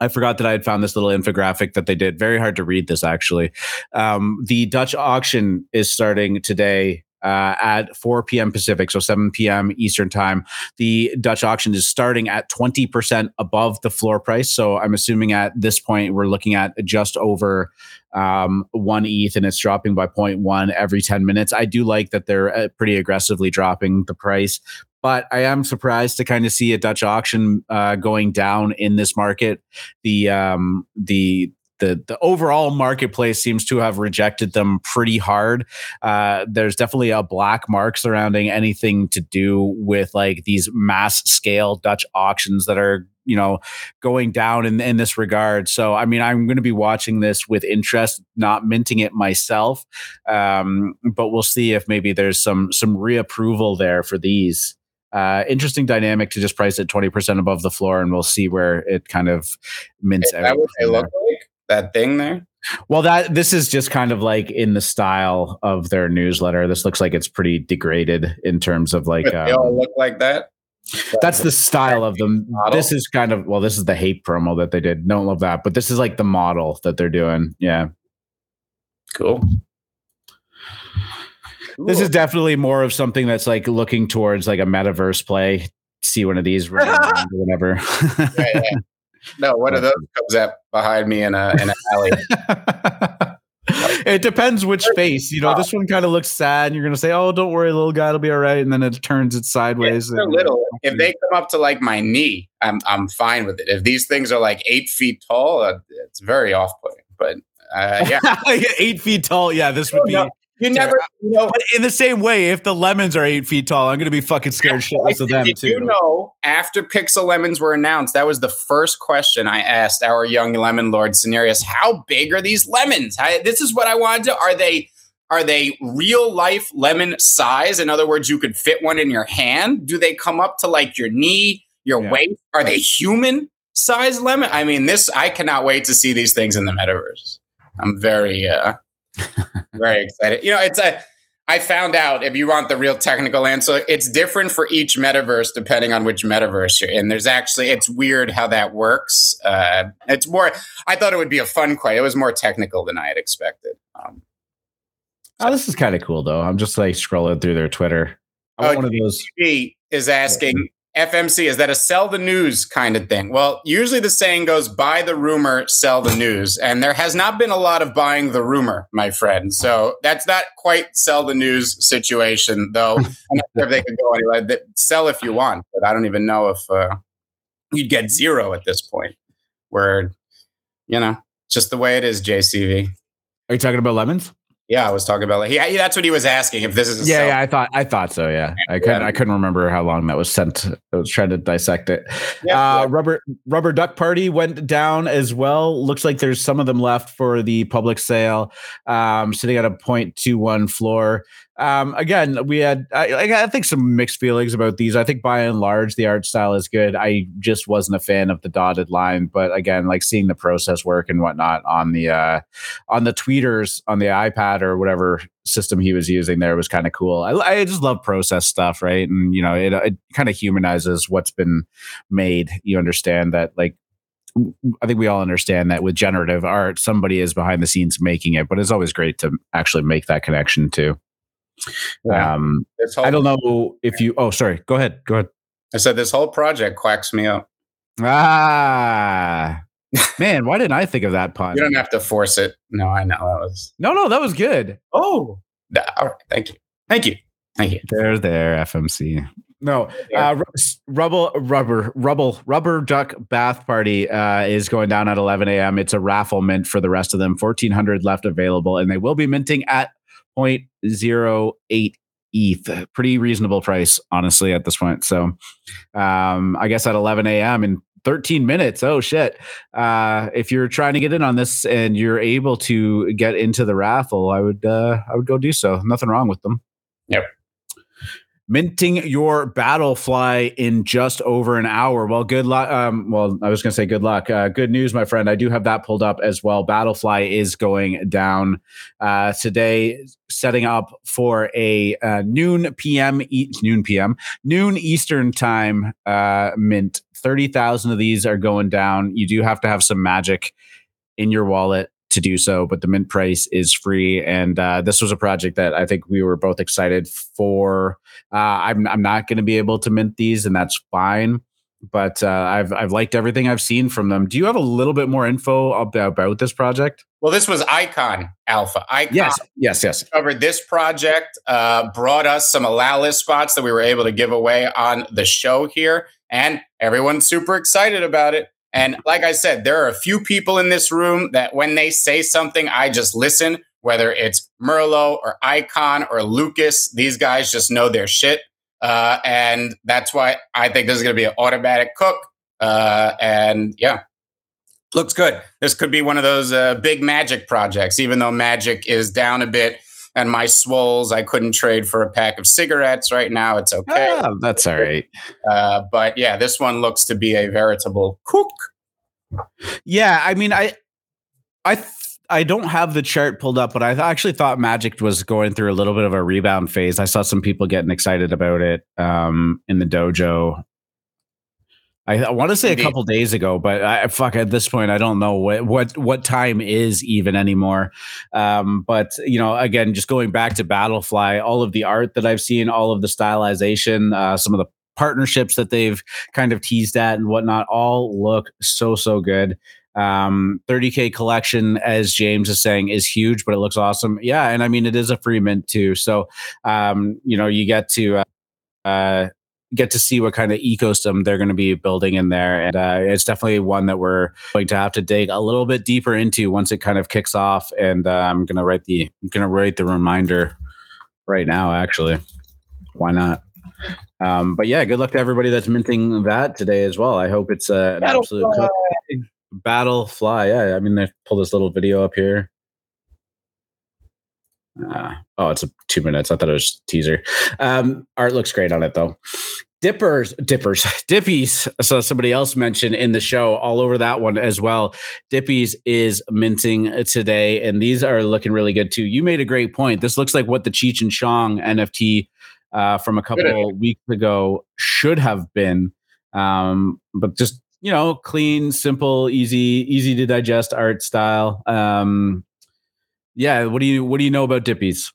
I forgot that I had found this little infographic that they did. Very hard to read this actually. Um, the Dutch auction is starting today uh, at 4 p.m. Pacific, so 7 p.m. Eastern time. The Dutch auction is starting at 20% above the floor price. So I'm assuming at this point we're looking at just over um, one ETH and it's dropping by 0.1 every 10 minutes. I do like that they're uh, pretty aggressively dropping the price, but I am surprised to kind of see a Dutch auction uh, going down in this market. The um, the the the overall marketplace seems to have rejected them pretty hard. Uh, there's definitely a black mark surrounding anything to do with like these mass scale Dutch auctions that are you know going down in, in this regard so i mean i'm going to be watching this with interest not minting it myself um, but we'll see if maybe there's some some reapproval there for these uh, interesting dynamic to just price it 20% above the floor and we'll see where it kind of mints Is out. That what they look like? That thing there? Well, that this is just kind of like in the style of their newsletter. This looks like it's pretty degraded in terms of like they um, all look like that. That's the style of them. Model? This is kind of well, this is the hate promo that they did. Don't love that, but this is like the model that they're doing. Yeah. Cool. This is definitely more of something that's like looking towards like a metaverse play. See one of these whatever. yeah, yeah. No, one of those comes up behind me in a in an alley. it depends which face. You know, this one kind of looks sad, and you're gonna say, "Oh, don't worry, little guy, it'll be all right." And then it turns it sideways. Yeah, little. If they come up to like my knee, I'm I'm fine with it. If these things are like eight feet tall, uh, it's very off-putting. But uh, yeah, eight feet tall. Yeah, this would be. You never, you know. But in the same way, if the lemons are eight feet tall, I'm going to be fucking scared shitless of them Did too. You know, after Pixel Lemons were announced, that was the first question I asked our young lemon lord Cenarius. How big are these lemons? I, this is what I wanted to. Are they? Are they real life lemon size? In other words, you could fit one in your hand. Do they come up to like your knee, your yeah. waist? Are they human size lemon? I mean, this. I cannot wait to see these things in the metaverse. I'm very. uh very excited. You know, it's a. I found out if you want the real technical answer, it's different for each metaverse depending on which metaverse you're in. There's actually, it's weird how that works. Uh, it's more, I thought it would be a fun question. It was more technical than I had expected. Um, so. Oh, this is kind of cool though. I'm just like scrolling through their Twitter. I oh, one of those. is asking, FMC, is that a sell the news kind of thing? Well, usually the saying goes buy the rumor, sell the news. And there has not been a lot of buying the rumor, my friend. So that's not quite sell the news situation, though. I'm not sure if they could go anyway. Sell if you want, but I don't even know if uh, you'd get zero at this point, where, you know, just the way it is, JCV. Are you talking about lemons? Yeah, I was talking about like yeah, that's what he was asking if this is yeah, yeah. I thought I thought so. Yeah, I couldn't yeah. I couldn't remember how long that was sent. I was trying to dissect it. Yeah, uh, rubber rubber duck party went down as well. Looks like there's some of them left for the public sale. Um, sitting at a 0.21 floor. Um, again, we had I, I, think some mixed feelings about these. I think by and large the art style is good. I just wasn't a fan of the dotted line, but again, like seeing the process work and whatnot on the uh, on the tweeters on the iPad or whatever system he was using there was kind of cool. I, I just love process stuff, right? And you know, it it kind of humanizes what's been made. You understand that like I think we all understand that with generative art, somebody is behind the scenes making it, but it's always great to actually make that connection too. Um, I don't know if you. Oh, sorry. Go ahead. Go ahead. I said this whole project quacks me up. Ah, Man, why didn't I think of that pun? You don't have to force it. No, I know that was. No, no, that was good. Oh, all right. Thank you. Thank you. Thank you. There, there, FMC. No, uh, rubble, rubber, rubble, rubber duck bath party uh, is going down at 11 a.m. It's a raffle mint for the rest of them. 1,400 left available, and they will be minting at 0.08 ETH. Pretty reasonable price, honestly, at this point. So, um, I guess at 11 a.m. in 13 minutes. Oh shit! Uh, if you're trying to get in on this and you're able to get into the raffle, I would, uh, I would go do so. Nothing wrong with them. Yep minting your battle fly in just over an hour. Well good luck um, well i was going to say good luck. Uh, good news my friend i do have that pulled up as well. Battlefly is going down uh, today setting up for a uh, noon pm e- noon pm noon eastern time uh, mint. 30000 of these are going down. You do have to have some magic in your wallet to do so, but the mint price is free. And uh, this was a project that I think we were both excited for. Uh, I'm I'm not going to be able to mint these, and that's fine. But uh, I've I've liked everything I've seen from them. Do you have a little bit more info about, about this project? Well, this was Icon Alpha. Icon yes, yes, yes. Covered this project, uh, brought us some Alala spots that we were able to give away on the show here, and everyone's super excited about it. And like I said, there are a few people in this room that when they say something, I just listen, whether it's Merlo or Icon or Lucas. These guys just know their shit. Uh, and that's why I think this is going to be an automatic cook. Uh, and yeah, looks good. This could be one of those uh, big magic projects, even though magic is down a bit. And my swolls, I couldn't trade for a pack of cigarettes right now. It's okay. Oh, that's all right. Uh, but yeah, this one looks to be a veritable cook. Yeah, I mean, I, I, th- I don't have the chart pulled up, but I actually thought Magic was going through a little bit of a rebound phase. I saw some people getting excited about it um, in the dojo I, I want to say Indeed. a couple days ago, but I fuck at this point I don't know what what what time is even anymore. Um, but you know, again, just going back to Battlefly, all of the art that I've seen, all of the stylization, uh, some of the partnerships that they've kind of teased at and whatnot, all look so so good. Um, 30k collection, as James is saying, is huge, but it looks awesome. Yeah, and I mean it is a free mint too, so um, you know you get to. Uh, uh, get to see what kind of ecosystem they're going to be building in there. And uh, it's definitely one that we're going to have to dig a little bit deeper into once it kind of kicks off. And uh, I'm going to write the I'm going to write the reminder right now. Actually, why not? Um, but yeah, good luck to everybody that's minting that today as well. I hope it's uh, an battle absolute fly. battle fly. Yeah, I mean they pull this little video up here. Uh, oh, it's a two minutes. I thought it was teaser. Um, art looks great on it though. Dippers, dippers, dippies. So somebody else mentioned in the show, all over that one as well. Dippies is minting today, and these are looking really good too. You made a great point. This looks like what the Cheech and Chong NFT uh, from a couple weeks ago should have been, um, but just you know, clean, simple, easy, easy to digest art style. Um, yeah, what do you what do you know about Dippies?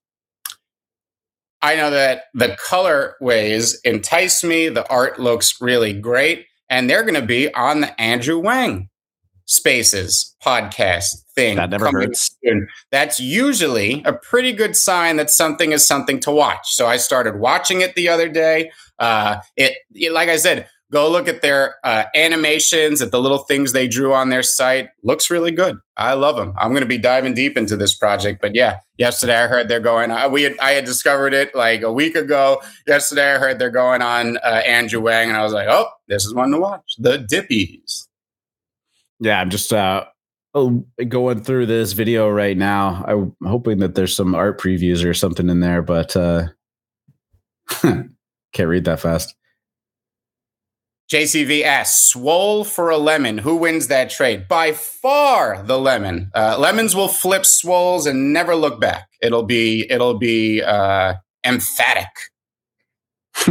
I know that the colorways entice me. The art looks really great, and they're going to be on the Andrew Wang Spaces podcast thing. That never hurts. Soon. That's usually a pretty good sign that something is something to watch. So I started watching it the other day. Uh, it, it like I said, Go look at their uh, animations, at the little things they drew on their site. Looks really good. I love them. I'm going to be diving deep into this project. But yeah, yesterday I heard they're going. Uh, we had, I had discovered it like a week ago. Yesterday I heard they're going on uh, Andrew Wang, and I was like, oh, this is one to watch. The Dippies. Yeah, I'm just uh, oh, going through this video right now. I'm hoping that there's some art previews or something in there, but uh, can't read that fast. JCV asks, swole for a lemon. Who wins that trade? By far the lemon. Uh, lemons will flip swoles and never look back. It'll be it'll be uh, emphatic.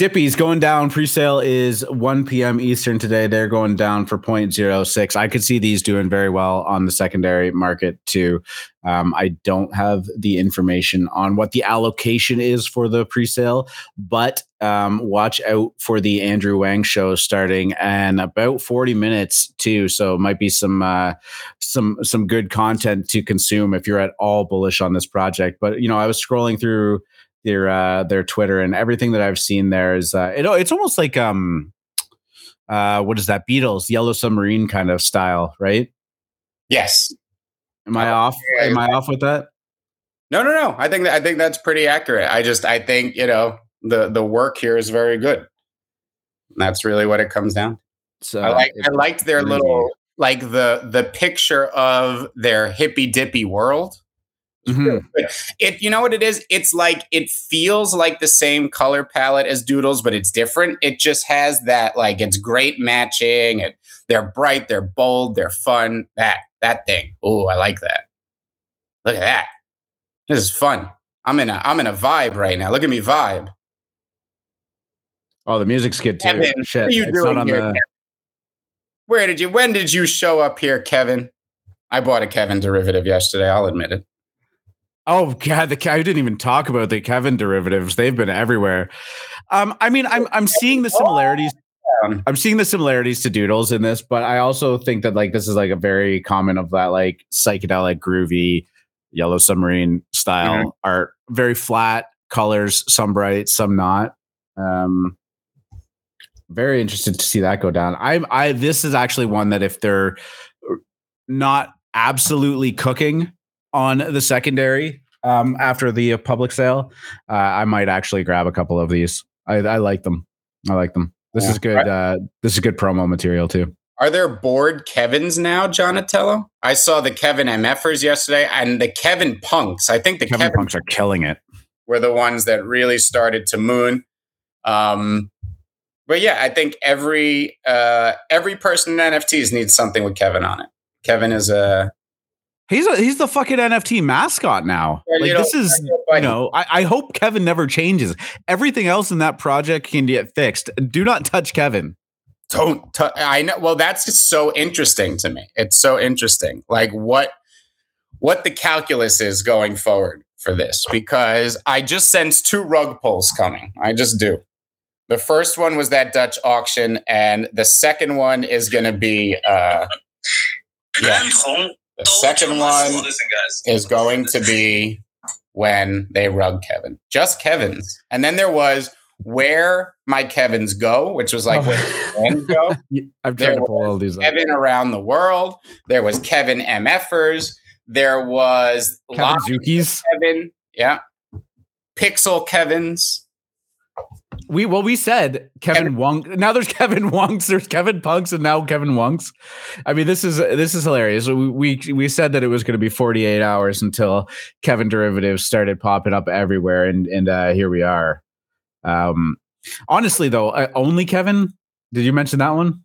Dippy's going down. Pre-sale is 1 p.m. Eastern today. They're going down for 0.06. I could see these doing very well on the secondary market too. Um, I don't have the information on what the allocation is for the pre-sale, but um, watch out for the Andrew Wang show starting and about 40 minutes too. So might be some uh, some some good content to consume if you're at all bullish on this project. But you know, I was scrolling through their uh, their Twitter and everything that I've seen there is uh, it, it's almost like um uh what is that Beatles Yellow Submarine kind of style, right? Yes. Am I off? Am I off with that? No, no, no. I think that I think that's pretty accurate. I just I think you know the the work here is very good. that's really what it comes down. So I like I liked their little like the the picture of their hippy dippy world Mm-hmm. It, you know what it is? It's like it feels like the same color palette as Doodles, but it's different. It just has that like it's great matching. And they're bright, they're bold, they're fun. That that thing. Oh, I like that. Look at that. This is fun. I'm in a I'm in a vibe right now. Look at me vibe. Oh, the music's good too. Kevin, Shit, what are you doing here? The... Where did you? When did you show up here, Kevin? I bought a Kevin derivative yesterday. I'll admit it. Oh God, the I didn't even talk about the Kevin derivatives. They've been everywhere. Um, I mean, I'm I'm seeing the similarities. I'm seeing the similarities to Doodles in this, but I also think that like this is like a very common of that like psychedelic, groovy, yellow submarine style mm-hmm. art. Very flat colors, some bright, some not. Um, very interested to see that go down. I I this is actually one that if they're not absolutely cooking on the secondary um, after the public sale, uh, I might actually grab a couple of these. I, I like them. I like them. This yeah. is good. Uh, this is good promo material too. Are there Bored Kevins now, Jonatello? I saw the Kevin MFers yesterday and the Kevin Punks. I think the Kevin, Kevin Punks are killing it. Were the ones that really started to moon. Um, but yeah, I think every uh, every person in NFTs needs something with Kevin on it. Kevin is a He's a, he's the fucking NFT mascot now. Yeah, like this is you know I, I, hope Kevin never changes. Everything else in that project can get fixed. Do not touch Kevin. Don't. T- I know. Well, that's just so interesting to me. It's so interesting. Like what what the calculus is going forward for this because I just sense two rug pulls coming. I just do. The first one was that Dutch auction, and the second one is going to be. Uh, yeah. The second one listen, is going to be when they rug Kevin. Just Kevin's. And then there was where my Kevins go, which was like oh. where go. I'm trying to pull all these Kevin up. around the world. There was Kevin MFers. There was Kevin Zukis. Kevin, yeah. Pixel Kevin's we well we said Kevin, Kevin Wong. Now there's Kevin Wonks. There's Kevin Punks, and now Kevin Wonks. I mean, this is this is hilarious. We we, we said that it was going to be 48 hours until Kevin derivatives started popping up everywhere, and and uh, here we are. Um, honestly, though, uh, only Kevin. Did you mention that one?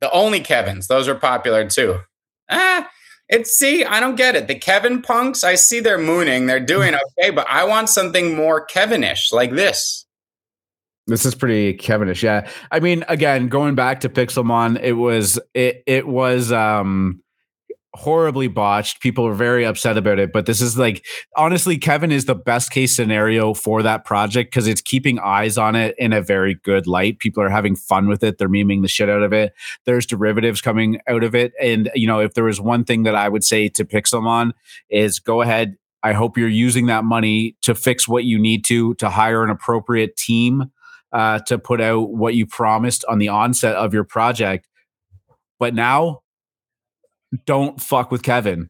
The only Kevins. Those are popular too. Ah, it's see, I don't get it. The Kevin punks, I see they're mooning, they're doing okay, but I want something more Kevinish like this. This is pretty Kevinish, yeah. I mean, again, going back to Pixelmon, it was it it was um horribly botched. People were very upset about it, but this is like honestly, Kevin is the best case scenario for that project because it's keeping eyes on it in a very good light. People are having fun with it. They're memeing the shit out of it. There's derivatives coming out of it. And you know, if there was one thing that I would say to Pixelmon is go ahead. I hope you're using that money to fix what you need to to hire an appropriate team uh, to put out what you promised on the onset of your project. But now, don't fuck with Kevin.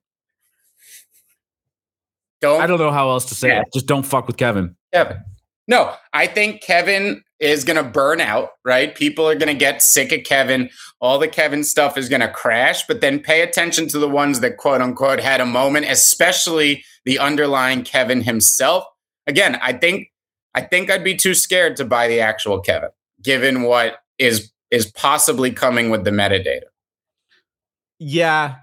Don't. I don't know how else to say yeah. it. Just don't fuck with Kevin. Kevin. No, I think Kevin is going to burn out, right? People are going to get sick of Kevin. All the Kevin stuff is going to crash, but then pay attention to the ones that quote unquote had a moment, especially the underlying Kevin himself. Again, I think I think I'd be too scared to buy the actual Kevin, given what is is possibly coming with the metadata. Yeah,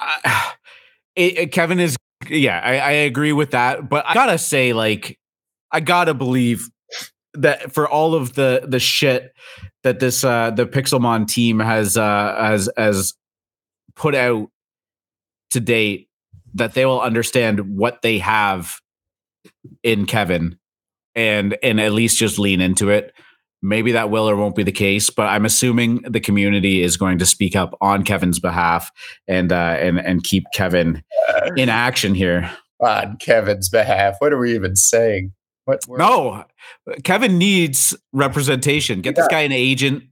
uh, it, it, Kevin is. Yeah, I, I agree with that, but I gotta say, like, I gotta believe that for all of the the shit that this uh the Pixelmon team has uh has has put out to date that they will understand what they have in Kevin and and at least just lean into it. Maybe that will or won't be the case, but I'm assuming the community is going to speak up on Kevin's behalf and uh, and and keep Kevin in action here. On Kevin's behalf, what are we even saying? What? No, Kevin needs representation. Get this guy an agent.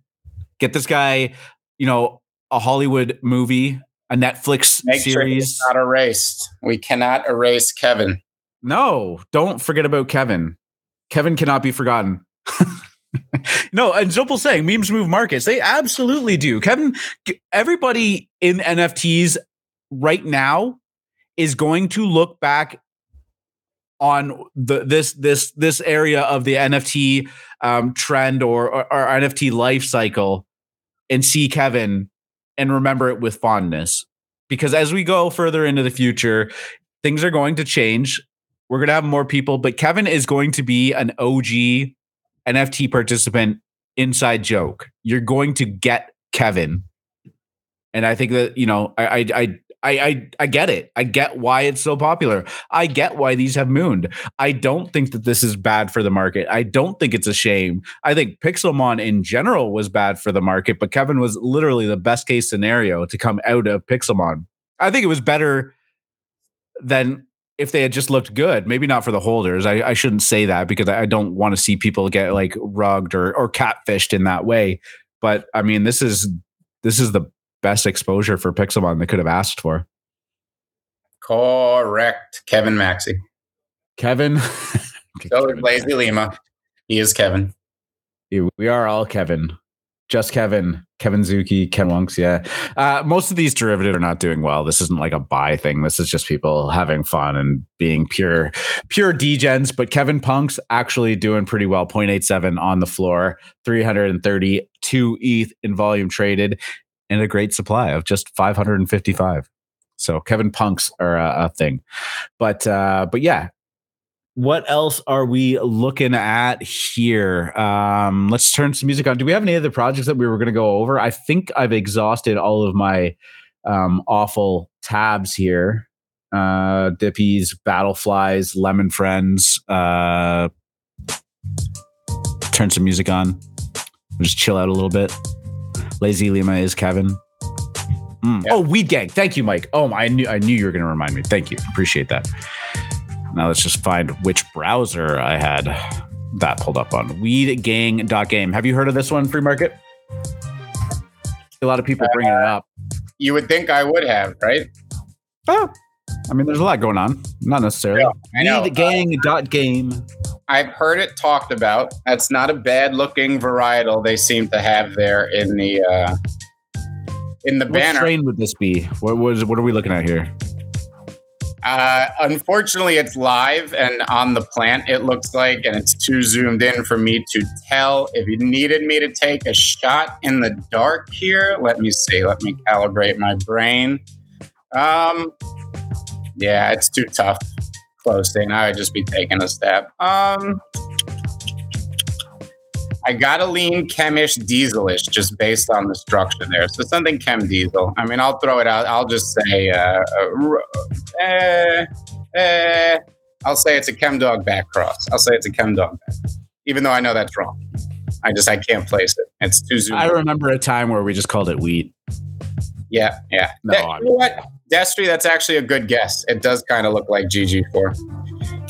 Get this guy, you know, a Hollywood movie, a Netflix Make series. he's not erased. We cannot erase Kevin. No, don't forget about Kevin. Kevin cannot be forgotten. no, and Zopal saying memes move markets. They absolutely do. Kevin, everybody in NFTs right now is going to look back on the this this this area of the NFT um, trend or, or, or NFT life cycle and see Kevin and remember it with fondness. Because as we go further into the future, things are going to change. We're going to have more people, but Kevin is going to be an OG NFT participant inside joke. You're going to get Kevin. And I think that, you know, I I I I, I I get it. I get why it's so popular. I get why these have mooned. I don't think that this is bad for the market. I don't think it's a shame. I think Pixelmon in general was bad for the market, but Kevin was literally the best case scenario to come out of Pixelmon. I think it was better than if they had just looked good. Maybe not for the holders. I, I shouldn't say that because I don't want to see people get like rugged or or catfished in that way. But I mean, this is this is the best exposure for Pixelmon they could have asked for. Correct. Kevin Maxey. Kevin. so is Lazy Lima. He is Kevin. We are all Kevin. Just Kevin. Kevin Zuki, Ken Wonks, yeah. Uh, most of these derivatives are not doing well. This isn't like a buy thing. This is just people having fun and being pure, pure degens. But Kevin Punk's actually doing pretty well. 0.87 on the floor, 332 ETH in volume traded and a great supply of just 555. So Kevin Punks are a, a thing, but uh, but yeah. What else are we looking at here? Um, let's turn some music on. Do we have any other projects that we were going to go over? I think I've exhausted all of my um, awful tabs here. Uh, Dippies, Battleflies, Lemon Friends. Uh, turn some music on. Just chill out a little bit. Lazy Lima is Kevin. Mm. Yeah. Oh, Weed Gang. Thank you, Mike. Oh, I knew I knew you were going to remind me. Thank you. Appreciate that. Now let's just find which browser I had that pulled up on. Weedgang.game. Have you heard of this one, Free Market? A lot of people uh, bringing it up. You would think I would have, right? Oh, I mean, there's a lot going on. Not necessarily. Yeah, Weedgang.game. I've heard it talked about. That's not a bad looking varietal they seem to have there in the uh, in the what banner. What strain would this be? What was what are we looking at here? Uh, unfortunately, it's live and on the plant. It looks like, and it's too zoomed in for me to tell. If you needed me to take a shot in the dark here, let me see. Let me calibrate my brain. Um, yeah, it's too tough close thing. I would just be taking a stab. Um, I got to lean chemish dieselish just based on the structure there. So something chem diesel. I mean, I'll throw it out. I'll just say, uh, uh, eh, eh, I'll say it's a chem dog back cross. I'll say it's a chem dog back, even though I know that's wrong. I just I can't place it. It's too zoomed. I remember a time where we just called it wheat. Yeah, yeah. No, that, you know what? Destry, that's actually a good guess. It does kind of look like GG4.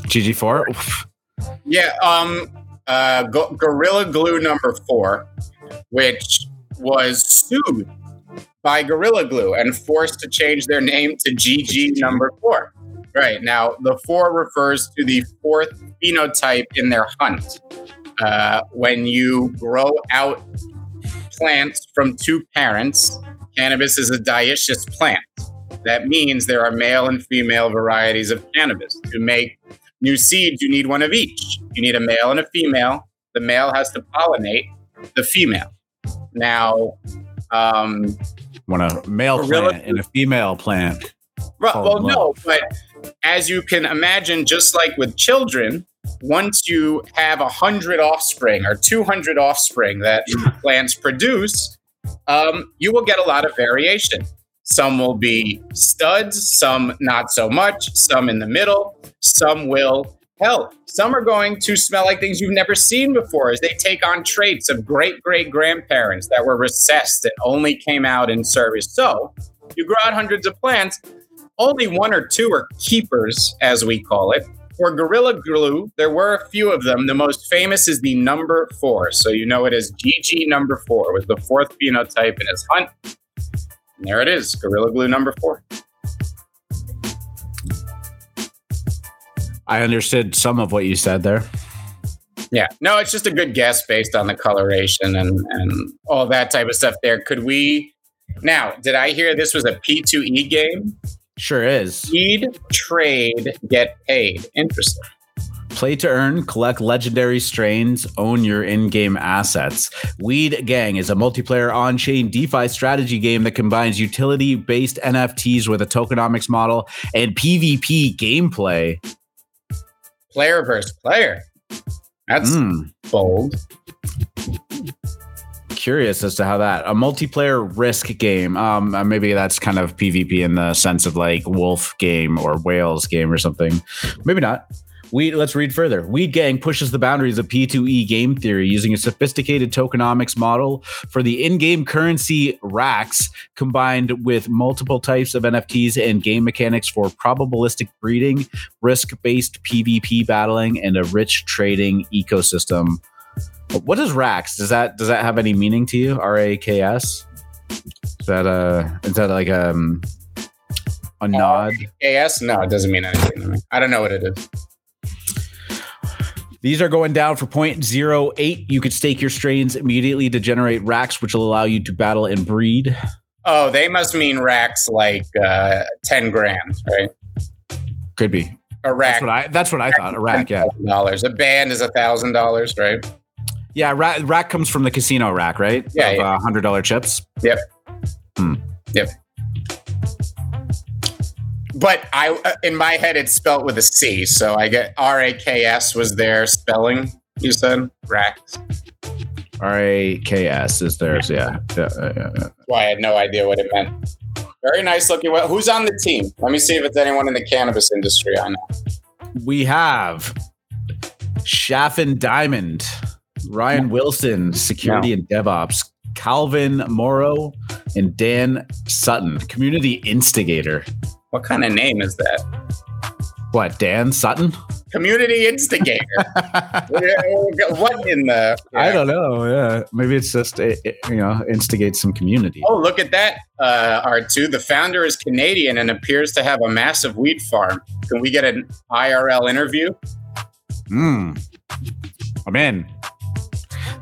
GG4? yeah, um, uh, Go- Gorilla Glue number four, which was sued by Gorilla Glue and forced to change their name to GG number four. Right now, the four refers to the fourth phenotype in their hunt. Uh, when you grow out plants from two parents, cannabis is a dioecious plant. That means there are male and female varieties of cannabis. To make new seeds, you need one of each. You need a male and a female. The male has to pollinate the female. Now, um, want a male plant and a female plant. Well, well no, but as you can imagine, just like with children, once you have a hundred offspring or 200 offspring that plants produce, um, you will get a lot of variation. Some will be studs, some not so much, some in the middle, some will Hell, some are going to smell like things you've never seen before as they take on traits of great great grandparents that were recessed and only came out in service. So you grow out hundreds of plants, only one or two are keepers, as we call it. For Gorilla Glue, there were a few of them. The most famous is the number four. So you know it as GG number four, was the fourth phenotype in his hunt. And there it is, Gorilla Glue number four. I understood some of what you said there. Yeah, no, it's just a good guess based on the coloration and and all that type of stuff. There, could we? Now, did I hear this was a P two E game? Sure is. Seed, trade, get paid. Interesting. Play to earn, collect legendary strains, own your in game assets. Weed Gang is a multiplayer on chain DeFi strategy game that combines utility based NFTs with a tokenomics model and PvP gameplay. Player versus player. That's Mm, bold. curious as to how that a multiplayer risk game. Um, uh, maybe that's kind of PvP in the sense of like wolf game or whales game or something. Maybe not. We let's read further. Weed Gang pushes the boundaries of P2E game theory using a sophisticated tokenomics model for the in-game currency racks combined with multiple types of NFTs and game mechanics for probabilistic breeding, risk-based PvP battling, and a rich trading ecosystem. What is racks? Does that does that have any meaning to you? R A K S? Is that a is that like um a nod? AS? No, it doesn't mean anything to me. I don't know what it is. These are going down for 0.08. You could stake your strains immediately to generate racks, which will allow you to battle and breed. Oh, they must mean racks like uh, ten grand, right? Could be. A rack. That's what I that's what I thought. A rack, yeah. Dollars. A band is a thousand dollars, right? Yeah, rack, rack comes from the casino rack, right? Yeah, Of, yeah. uh, hundred dollar chips. Yep. Hmm. Yep. But I, uh, in my head, it's spelt with a C, so I get R A K S was their spelling. You said racks. R A K S is theirs. Yeah. Yeah, yeah, yeah. Why I had no idea what it meant. Very nice looking. Well, who's on the team? Let me see if it's anyone in the cannabis industry I know. We have Shaffin Diamond, Ryan Wilson, security and DevOps, Calvin Morrow, and Dan Sutton, community instigator. What kind of name is that? What, Dan Sutton? Community instigator. what in the? I don't know. Yeah, maybe it's just eh, eh, you know instigate some community. Oh, look at that, uh, R2. The founder is Canadian and appears to have a massive weed farm. Can we get an IRL interview? Hmm. I'm in.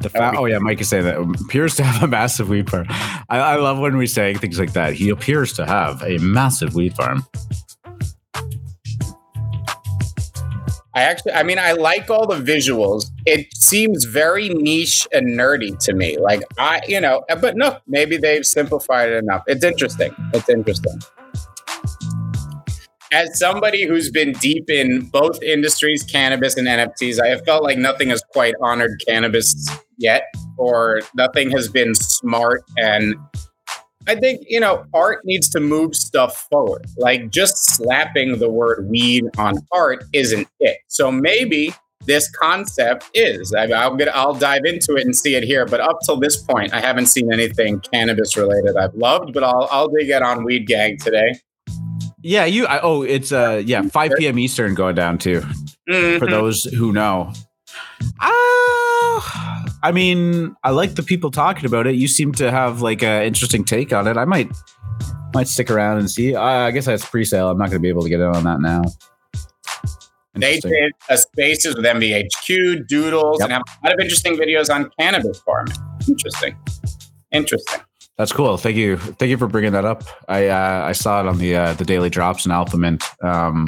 The fa- oh yeah, Mike is saying that appears to have a massive weed farm. I, I love when we say things like that. He appears to have a massive weed farm. I actually, I mean, I like all the visuals. It seems very niche and nerdy to me. Like, I, you know, but no, maybe they've simplified it enough. It's interesting. It's interesting. As somebody who's been deep in both industries, cannabis and NFTs, I have felt like nothing has quite honored cannabis yet, or nothing has been smart and I think, you know, art needs to move stuff forward. Like just slapping the word weed on art isn't it. So maybe this concept is. I, I'll get, I'll dive into it and see it here. But up till this point, I haven't seen anything cannabis related I've loved. But I'll I'll dig it on Weed Gang today. Yeah, you. I, oh, it's uh, yeah, 5 p.m. Eastern going down too. For Mhm. those who know. Uh, I mean, I like the people talking about it. You seem to have like an interesting take on it. I might might stick around and see. Uh, I guess that's pre-sale. I'm not going to be able to get in on that now. They did a spaces with MVHQ, Doodles, Yep. and have a lot of interesting videos on cannabis farming. Interesting. Interesting. That's cool. Thank you. Thank you for bringing that up. I uh, I saw it on the uh, the daily drops in Alpha Mint. Um,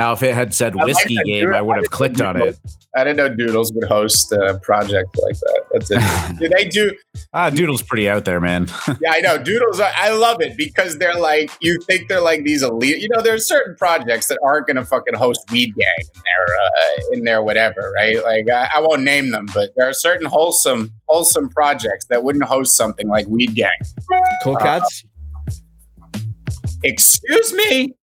Now, if it had said I like whiskey game, dude. I would have clicked on it. I didn't know Doodles would host a project like that. That's it. do they do? Ah, Doodle's pretty out there, man. Yeah, I know. Doodles. Are, I love it because they're like you think they're like these elite. You know, there's certain projects that aren't going to fucking host Weed Gang in their uh, in their whatever, right? Like I, I won't name them, but there are certain wholesome wholesome projects that wouldn't host something like Weed Gang. cool cats. Excuse me.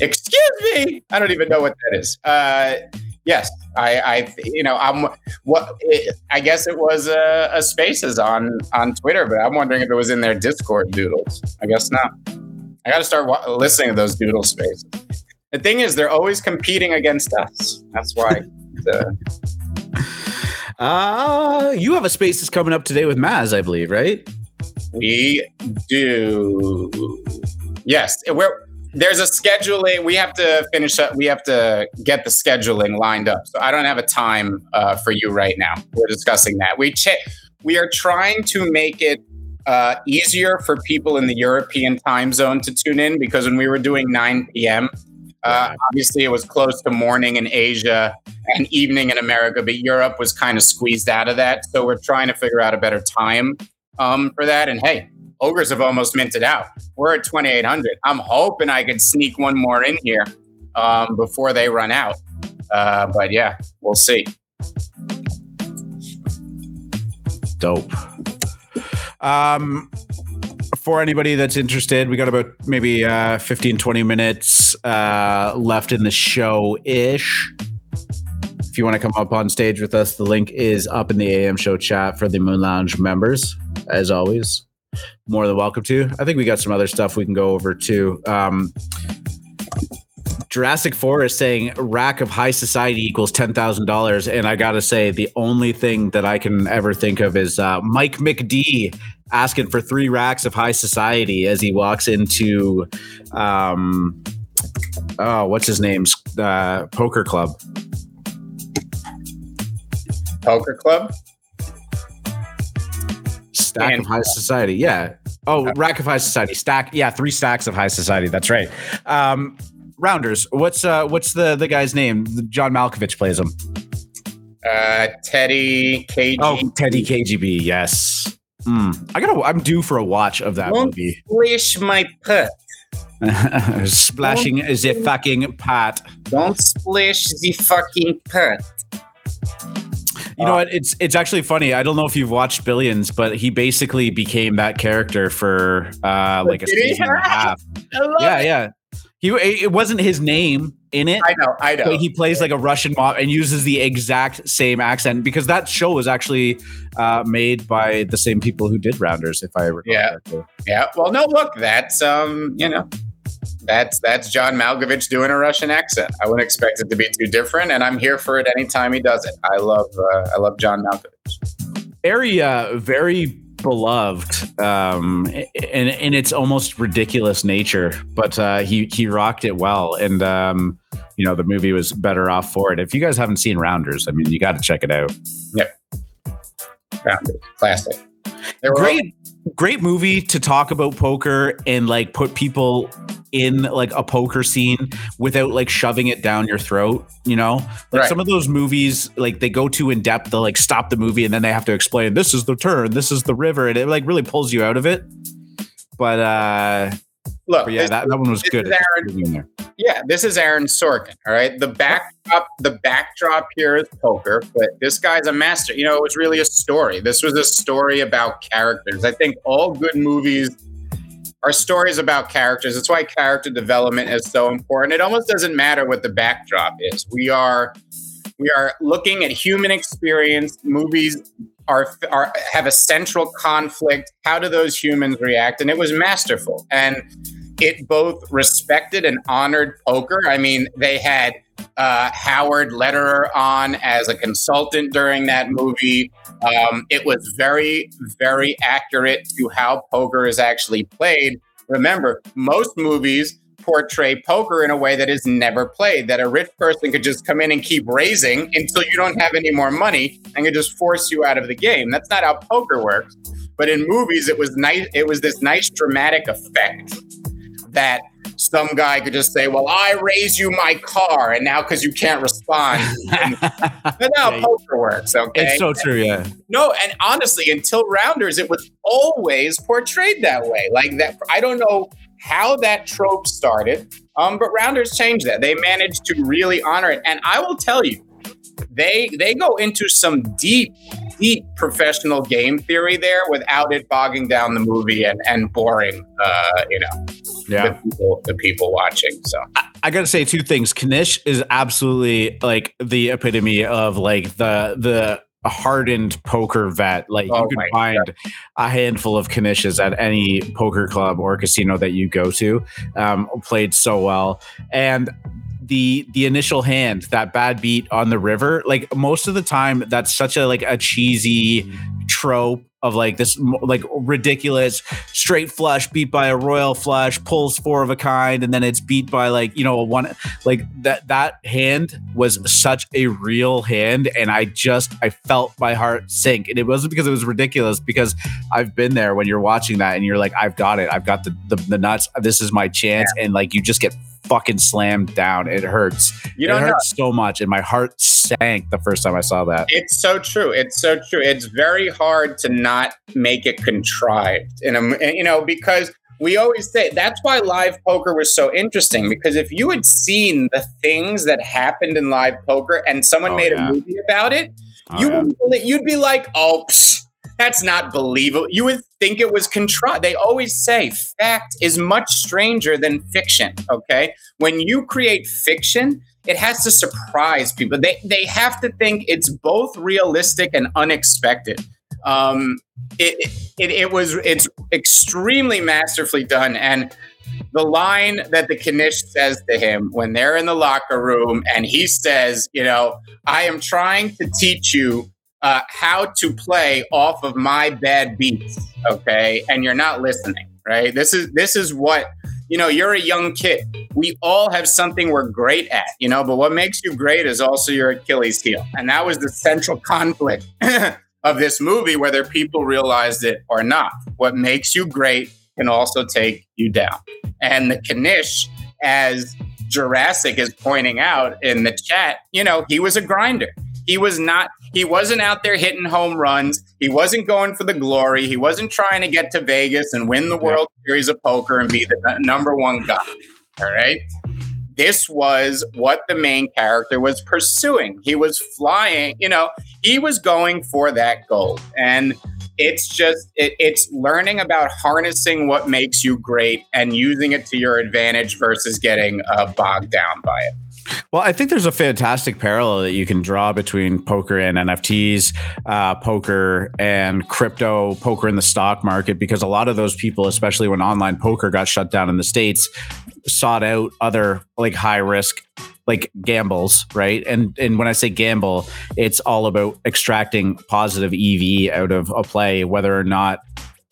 Excuse me. I don't even know what that is. Uh, yes, I, I, you know, I'm. What I guess it was a, a Spaces on on Twitter, but I'm wondering if it was in their Discord doodles. I guess not. I got to start wa- listening to those doodle spaces. The thing is, they're always competing against us. That's why. the, Uh, you have a space that's coming up today with Maz, I believe, right? we do. Yes, we're. There's a scheduling. We have to finish up. We have to get the scheduling lined up. So I don't have a time uh, for you right now. We're discussing that. We ch- we are trying to make it uh, easier for people in the European time zone to tune in because when we were doing 9 p.m., uh, obviously it was close to morning in Asia and evening in America, but Europe was kind of squeezed out of that. So we're trying to figure out a better time um, for that. And hey, ogres have almost minted out. We're at 2800. I'm hoping I could sneak one more in here um, before they run out. Uh, but yeah, we'll see. Dope. Um, for anybody that's interested, we got about maybe uh, 15, 20 minutes uh, left in the show ish. If you want to come up on stage with us, the link is up in the AM show chat for the Moon Lounge members, as always. More than welcome to. I think we got some other stuff we can go over too. Um, Jurassic Forest saying rack of high society equals ten thousand dollars, and I gotta say the only thing that I can ever think of is uh, Mike McD asking for three racks of high society as he walks into, um, oh, what's his name's uh, poker club? Poker Club? Stack And- of high society, yeah. Oh, rack of high society, stack, yeah, three stacks of high society. That's right. Um, Rounders, what's uh, what's the the guy's name? John Malkovich plays him. Uh, Teddy KG. Oh, Teddy KGB. Yes. Hmm. I gotta. I'm due for a watch of that Won't movie. Splish my put. Splashing the fucking pot. Don't splish the fucking put. You know what? It's it's actually funny. I don't know if you've watched Billions, but he basically became that character for uh like a season and a half. Yeah, it. yeah. He it wasn't his name in it. I know, I know. He plays like a Russian mob and uses the exact same accent because that show was actually uh, made by the same people who did Rounders, if I recall Yeah. correctly. Yeah. Well, no, look, that's um, you know, that's that's John Malkovich doing a Russian accent. I wouldn't expect it to be too different, and I'm here for it anytime he does it. I love uh, I love John Malkovich. very uh very beloved um in in its almost ridiculous nature but uh he he rocked it well and um you know the movie was better off for it if you guys haven't seen rounders i mean you got to check it out Rounded. Classic. They were great movie to talk about poker and like put people in like a poker scene without like shoving it down your throat you know like Right. some of those movies like they go too in depth they'll like stop the movie and then they have to explain this is the turn this is the river and it like really pulls you out of it but uh Look, but yeah this- that, that one was good Aaron- yeah, this is Aaron Sorkin. All right, the backdrop, the backdrop here is poker, but this guy's a master. You know, it was really a story. This was a story about characters. I think all good movies are stories about characters. That's why character development is so important. It almost doesn't matter what the backdrop is. We are we are looking at human experience. Movies are, are have a central conflict. How do those humans react? And it was masterful. And it both respected and honored poker. I mean, they had uh, Howard Lederer on as a consultant during that movie. Um, it was very, very accurate to how poker is actually played. Remember, most movies portray poker in a way that is never played, that a rich person could just come in and keep raising until you don't have any more money and could just force you out of the game. That's not how poker works. But in movies, it was nice. It was this nice dramatic effect that some guy could just say, "Well, I raise you my car," and now because you can't respond, that's how Yeah. poker works. Okay, It's so true. Yeah. no, and honestly, until Rounders, it was always portrayed that way. Like that, I don't know how that trope started, um, but Rounders changed that. They managed to really honor it, and I will tell you, they they go into some deep, deep professional game theory there without it bogging down the movie and and boring, uh, you know, Yeah. the people the people watching. So I gotta say two things. Knish is absolutely like the epitome of like the the hardened poker vet. Like Oh you can my find a handful of Knishes at any poker club or casino that you go to. Um, played so well, and the the initial hand, that bad beat on the river. Like most of the time, that's such a like a cheesy trope of like this like ridiculous straight flush beat by a royal flush pulls four of a kind and then it's beat by like you know a one like that that hand was such a real hand and i just i felt my heart sink. And it wasn't because it was ridiculous because i've been there when you're watching that and you're like i've got it. I've got the the, the nuts. This is my chance and like you just get fucking slammed down it hurts you it don't know. hurts so much and my heart sank the first time i saw that It's so true. It's so true. It's very hard to not make it contrived, in a, you know, because we always say that's why live poker was so interesting. Because if you had seen the things that happened in live poker and someone Oh, made yeah. a movie about it, Oh, you yeah. wouldn't you'd be like, "Oh, psh, that's not believable." You would think it was contrived. They always say fact is much stranger than fiction. Okay, when you create fiction, it has to surprise people. They they have to think it's both realistic and unexpected. Um, it, it it was it's extremely masterfully done, and the line that the Knish says to him when they're in the locker room, and he says, "You know, I am trying to teach you." Uh, how to play off of my bad beats, okay? And you're not listening, right? This is this is what you know. You're a young kid we all have something we're great at, you know, but what makes you great is also your Achilles heel. And that was the central conflict of this movie, whether people realized it or not. What makes you great can also take you down. And the Knish, as Jurassic is pointing out in the chat, you know, he was a grinder. He was not, he wasn't out there hitting home runs. He wasn't going for the glory. He wasn't trying to get to Vegas and win the World Series of Poker and be the number one guy. All right. This was what the main character was pursuing. He was flying, you know, he was going for that goal. And it's just, it, it's learning about harnessing what makes you great and using it to your advantage versus getting uh, bogged down by it. Well, I think there's a fantastic parallel that you can draw between poker and NFTs, uh, poker and crypto, poker in the stock market, because a lot of those people, especially when online poker got shut down in the States, sought out other like high risk like gambles, right? And and when I say gamble, it's all about extracting positive EV out of a play, whether or not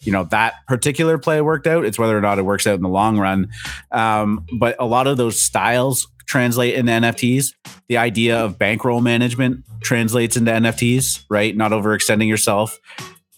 you know that particular play worked out. It's whether or not it works out in the long run. Um, but a lot of those styles translate into NFTs. The idea of bankroll management translates into NFTs, right? Not overextending yourself,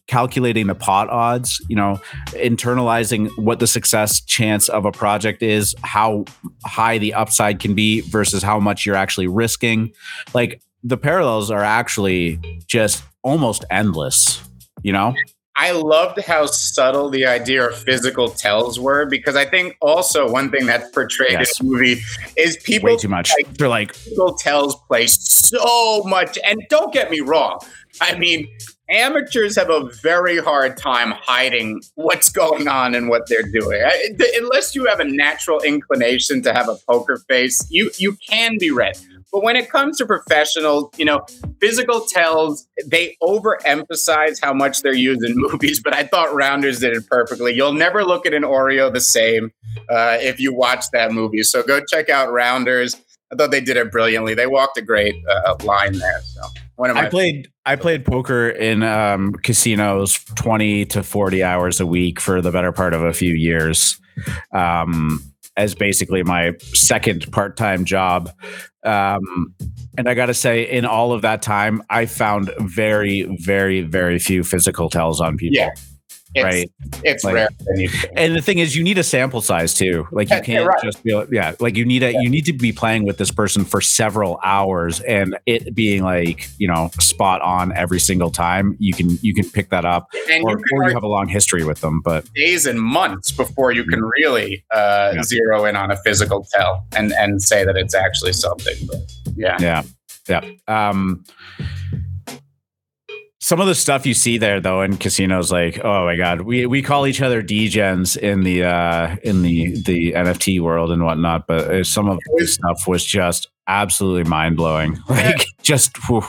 calculating the pot odds, you know, internalizing what the success chance of a project is, how high the upside can be versus how much you're actually risking. Like the parallels are actually just almost endless, you know? I loved how subtle the idea of physical tells were because I think also one thing that's portrayed Yes. in the movie is people Way too much. like, They're like, physical tells play so much. And don't get me wrong. I mean, amateurs have a very hard time hiding what's going on and what they're doing. I- th- Unless you have a natural inclination to have a poker face, you you can be read. But when it comes to professionals, you know, physical tells, they overemphasize how much they're used in movies, but I thought Rounders did it perfectly. You'll never look at an Oreo the same uh, if you watch that movie. So go check out Rounders. I thought they did it brilliantly. They walked a great uh, line there. So one of I played I played poker in um, casinos 20 to 40 hours a week for the better part of a few years. Um, as basically my second part-time job. Um, and I got to say, in all of that time, I found very, very, very few physical tells on people. Yeah. It's, right. It's Like- rare than you think. And the thing is, you need a sample size too. Like you can't right. just be, like- yeah, like you need a, you need to be playing with this person for several hours, and it being like you know spot on every single time. You can you can pick that up, And or, you or you have a long history with them. But days and months before you can really uh, Yeah. zero in on a physical tell and, and say that it's actually something. But yeah. yeah, yeah. Um, some of the stuff you see there though in casinos, like oh my god, we we call each other degens in the uh in the the NFT world and whatnot, but uh, some of the stuff was just absolutely mind blowing. Like just whew.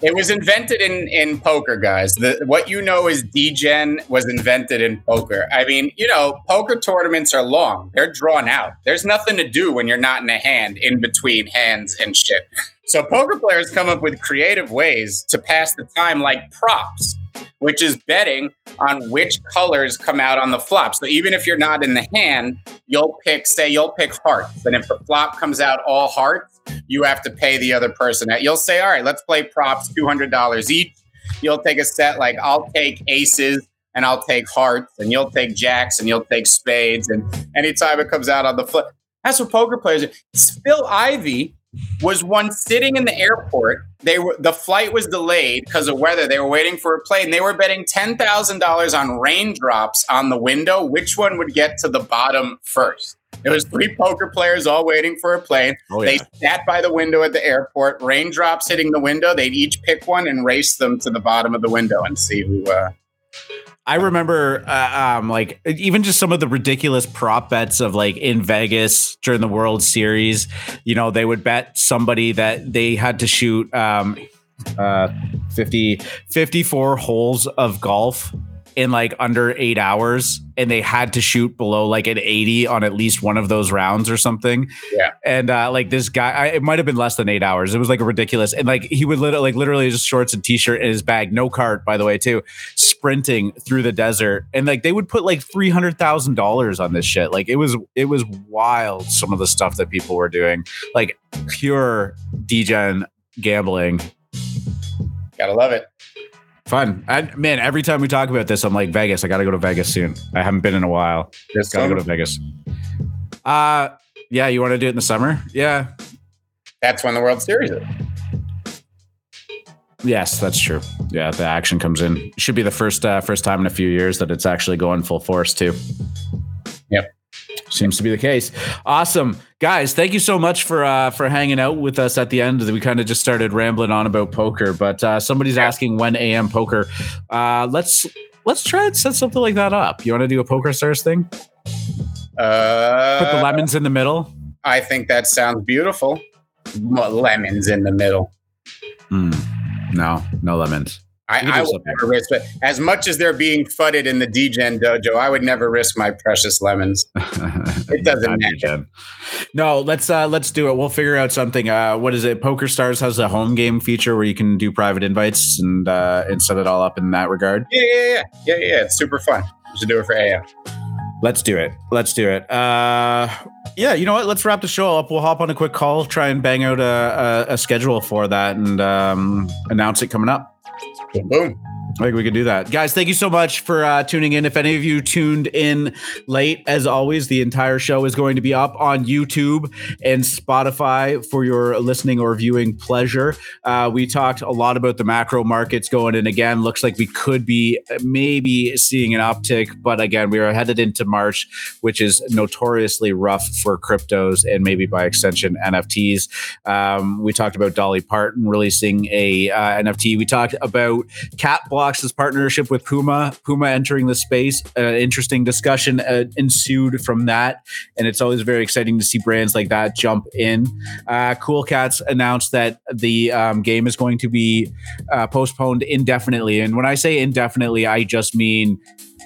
It was invented in, in poker, guys. The, what you know is degen was invented in poker. I mean, you know, poker tournaments are long. They're drawn out. There's nothing to do when you're not in a hand in between hands and shit. So poker players come up with creative ways to pass the time like props, which is betting on which colors come out on the flop. So even if you're not in the hand, you'll pick, say, you'll pick hearts. And if the flop comes out all hearts, you have to pay the other person. You'll say, all right, let's play props, $200 each. You'll take a set like I'll take aces and I'll take hearts and you'll take jacks and you'll take spades. And anytime it comes out on the flip, that's what poker players do. Phil Ivey was one sitting in the airport. They were the flight was delayed because of weather. They were waiting for a plane. They were betting ten thousand dollars on raindrops on the window. Which one would get to the bottom first? It was three poker players all waiting for a plane. Oh, They sat by the window at the airport. Raindrops hitting the window. They'd each pick one and race them to the bottom of the window and see who. Uh, I remember, uh, um, like even just some of the ridiculous prop bets of like in Vegas during the World Series. You know, they would bet somebody that they had to shoot um, uh, 50, 54 holes of golf in like under eight hours, and they had to shoot below like an eighty on at least one of those rounds or something. Yeah. and uh, like this guy, I, it might have been less than eight hours. It was like a ridiculous, and like he would literally, like literally just shorts and t-shirt in his bag, no cart, by the way, too sprinting through the desert and like they would put like three hundred thousand dollars on this shit. Like it was it was wild some of the stuff that people were doing. Like pure degen gambling. gotta love it. Fun. And man, every time we talk about this, I'm like, Vegas, I gotta go to Vegas soon. I haven't been in a while. This Gotta go to Vegas. Uh yeah, you want to do it in the summer? Yeah. that's when the World Series is. Yes, that's true. Yeah, the action comes in. Should be the first uh, first time in a few years that it's actually going full force too. Yep. Seems to be the case. Awesome, guys! Thank you so much for uh, for hanging out with us at the end. We kind of just started rambling on about poker, but uh, somebody's asking when AM poker. Uh, let's let's try and set something like that up. You want to do a poker stars thing? Uh, Put the lemons in the middle. I think that sounds beautiful. Lemons in the middle. Hmm. No, no lemons. We can do I, I would never risk it. As much as they're being fudded in the Degen dojo, I would never risk my precious lemons. It doesn't matter. No, let's uh let's do it. We'll figure out something. Uh what is it? Poker Stars has a home game feature where you can do private invites and uh and set it all up in that regard. Yeah, yeah, yeah, yeah, yeah. It's super fun. We should do it for AM. Let's do it. Let's do it. Uh yeah, you know what? Let's wrap the show up. We'll hop on a quick call, try and bang out a, a, a schedule for that and um announce it coming up. Boom, boom. I think we can do that. Guys, thank you so much for uh, tuning in. If any of you tuned in late, as always, the entire show is going to be up on YouTube and Spotify for your listening or viewing pleasure. Uh, we talked a lot about the macro markets going in again. Looks like we could be maybe seeing an uptick, but again, we are headed into March, which is notoriously rough for cryptos and maybe by extension NFTs. Um, we talked about Dolly Parton releasing a uh, NFT. We talked about CatBlox' partnership with Puma. Puma entering the space. An interesting discussion uh, ensued from that, and it's always very exciting to see brands like that jump in. Uh, cool Cats announced that the um, game is going to be uh, postponed indefinitely, and when I say indefinitely, I just mean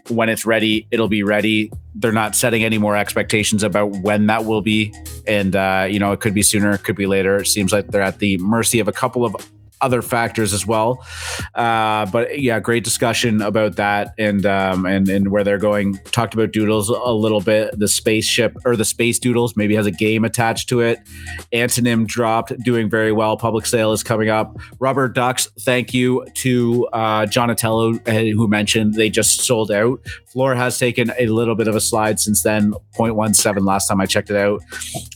when it's ready, it'll be ready. They're not setting any more expectations about when that will be. And, uh, you know, it could be sooner, it could be later. It seems like they're at the mercy of a couple of other factors as well. Uh, but yeah, great discussion about that and um, and and where they're going. Talked about Doodles a little bit. The spaceship or the space Doodles maybe has a game attached to it. Antonym dropped, doing very well. Public sale is coming up. Rubber Ducks. Thank you to uh, Jonatello uh, who mentioned they just sold out. Floor has taken a little bit of a slide since then. 0.17 last time I checked it out.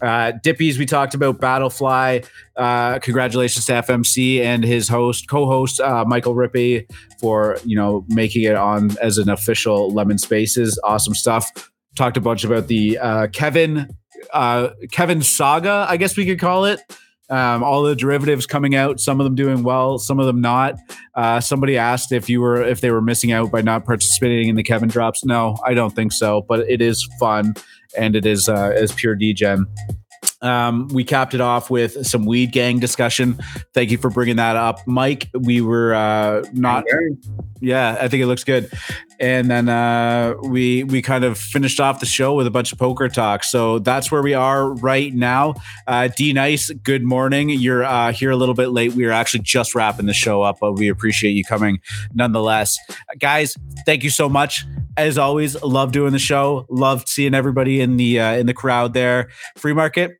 Uh, Dippies. We talked about Battlefly. Uh, congratulations to FMC and his host, co-host uh, Michael Rippey for you know making it on as an official Lemon Spaces. Awesome stuff. Talked a bunch about the uh, Kevin uh, Kevin saga, I guess we could call it. Um, all the derivatives coming out, some of them doing well, some of them not. Uh, somebody asked if you were if they were missing out by not participating in the Kevin drops. No, I don't think so, but it is fun and it is uh, as pure degen. Um, we capped it off with some weed gang discussion. Thank you for bringing that up, Mike. We were uh, not, yeah, I think it looks good. And then uh, we we kind of finished off the show with a bunch of poker talk. So that's where we are right now. Uh, D Nice, good morning. You're uh, here a little bit late. We are actually just wrapping the show up, but we appreciate you coming nonetheless, guys. Thank you so much. As always, love doing the show. Love seeing everybody in the uh, in the crowd there. Free market.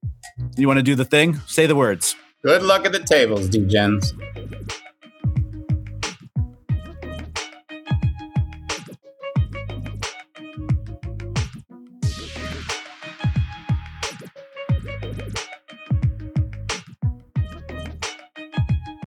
You want to do the thing? Say the words. Good luck at the tables, Degens.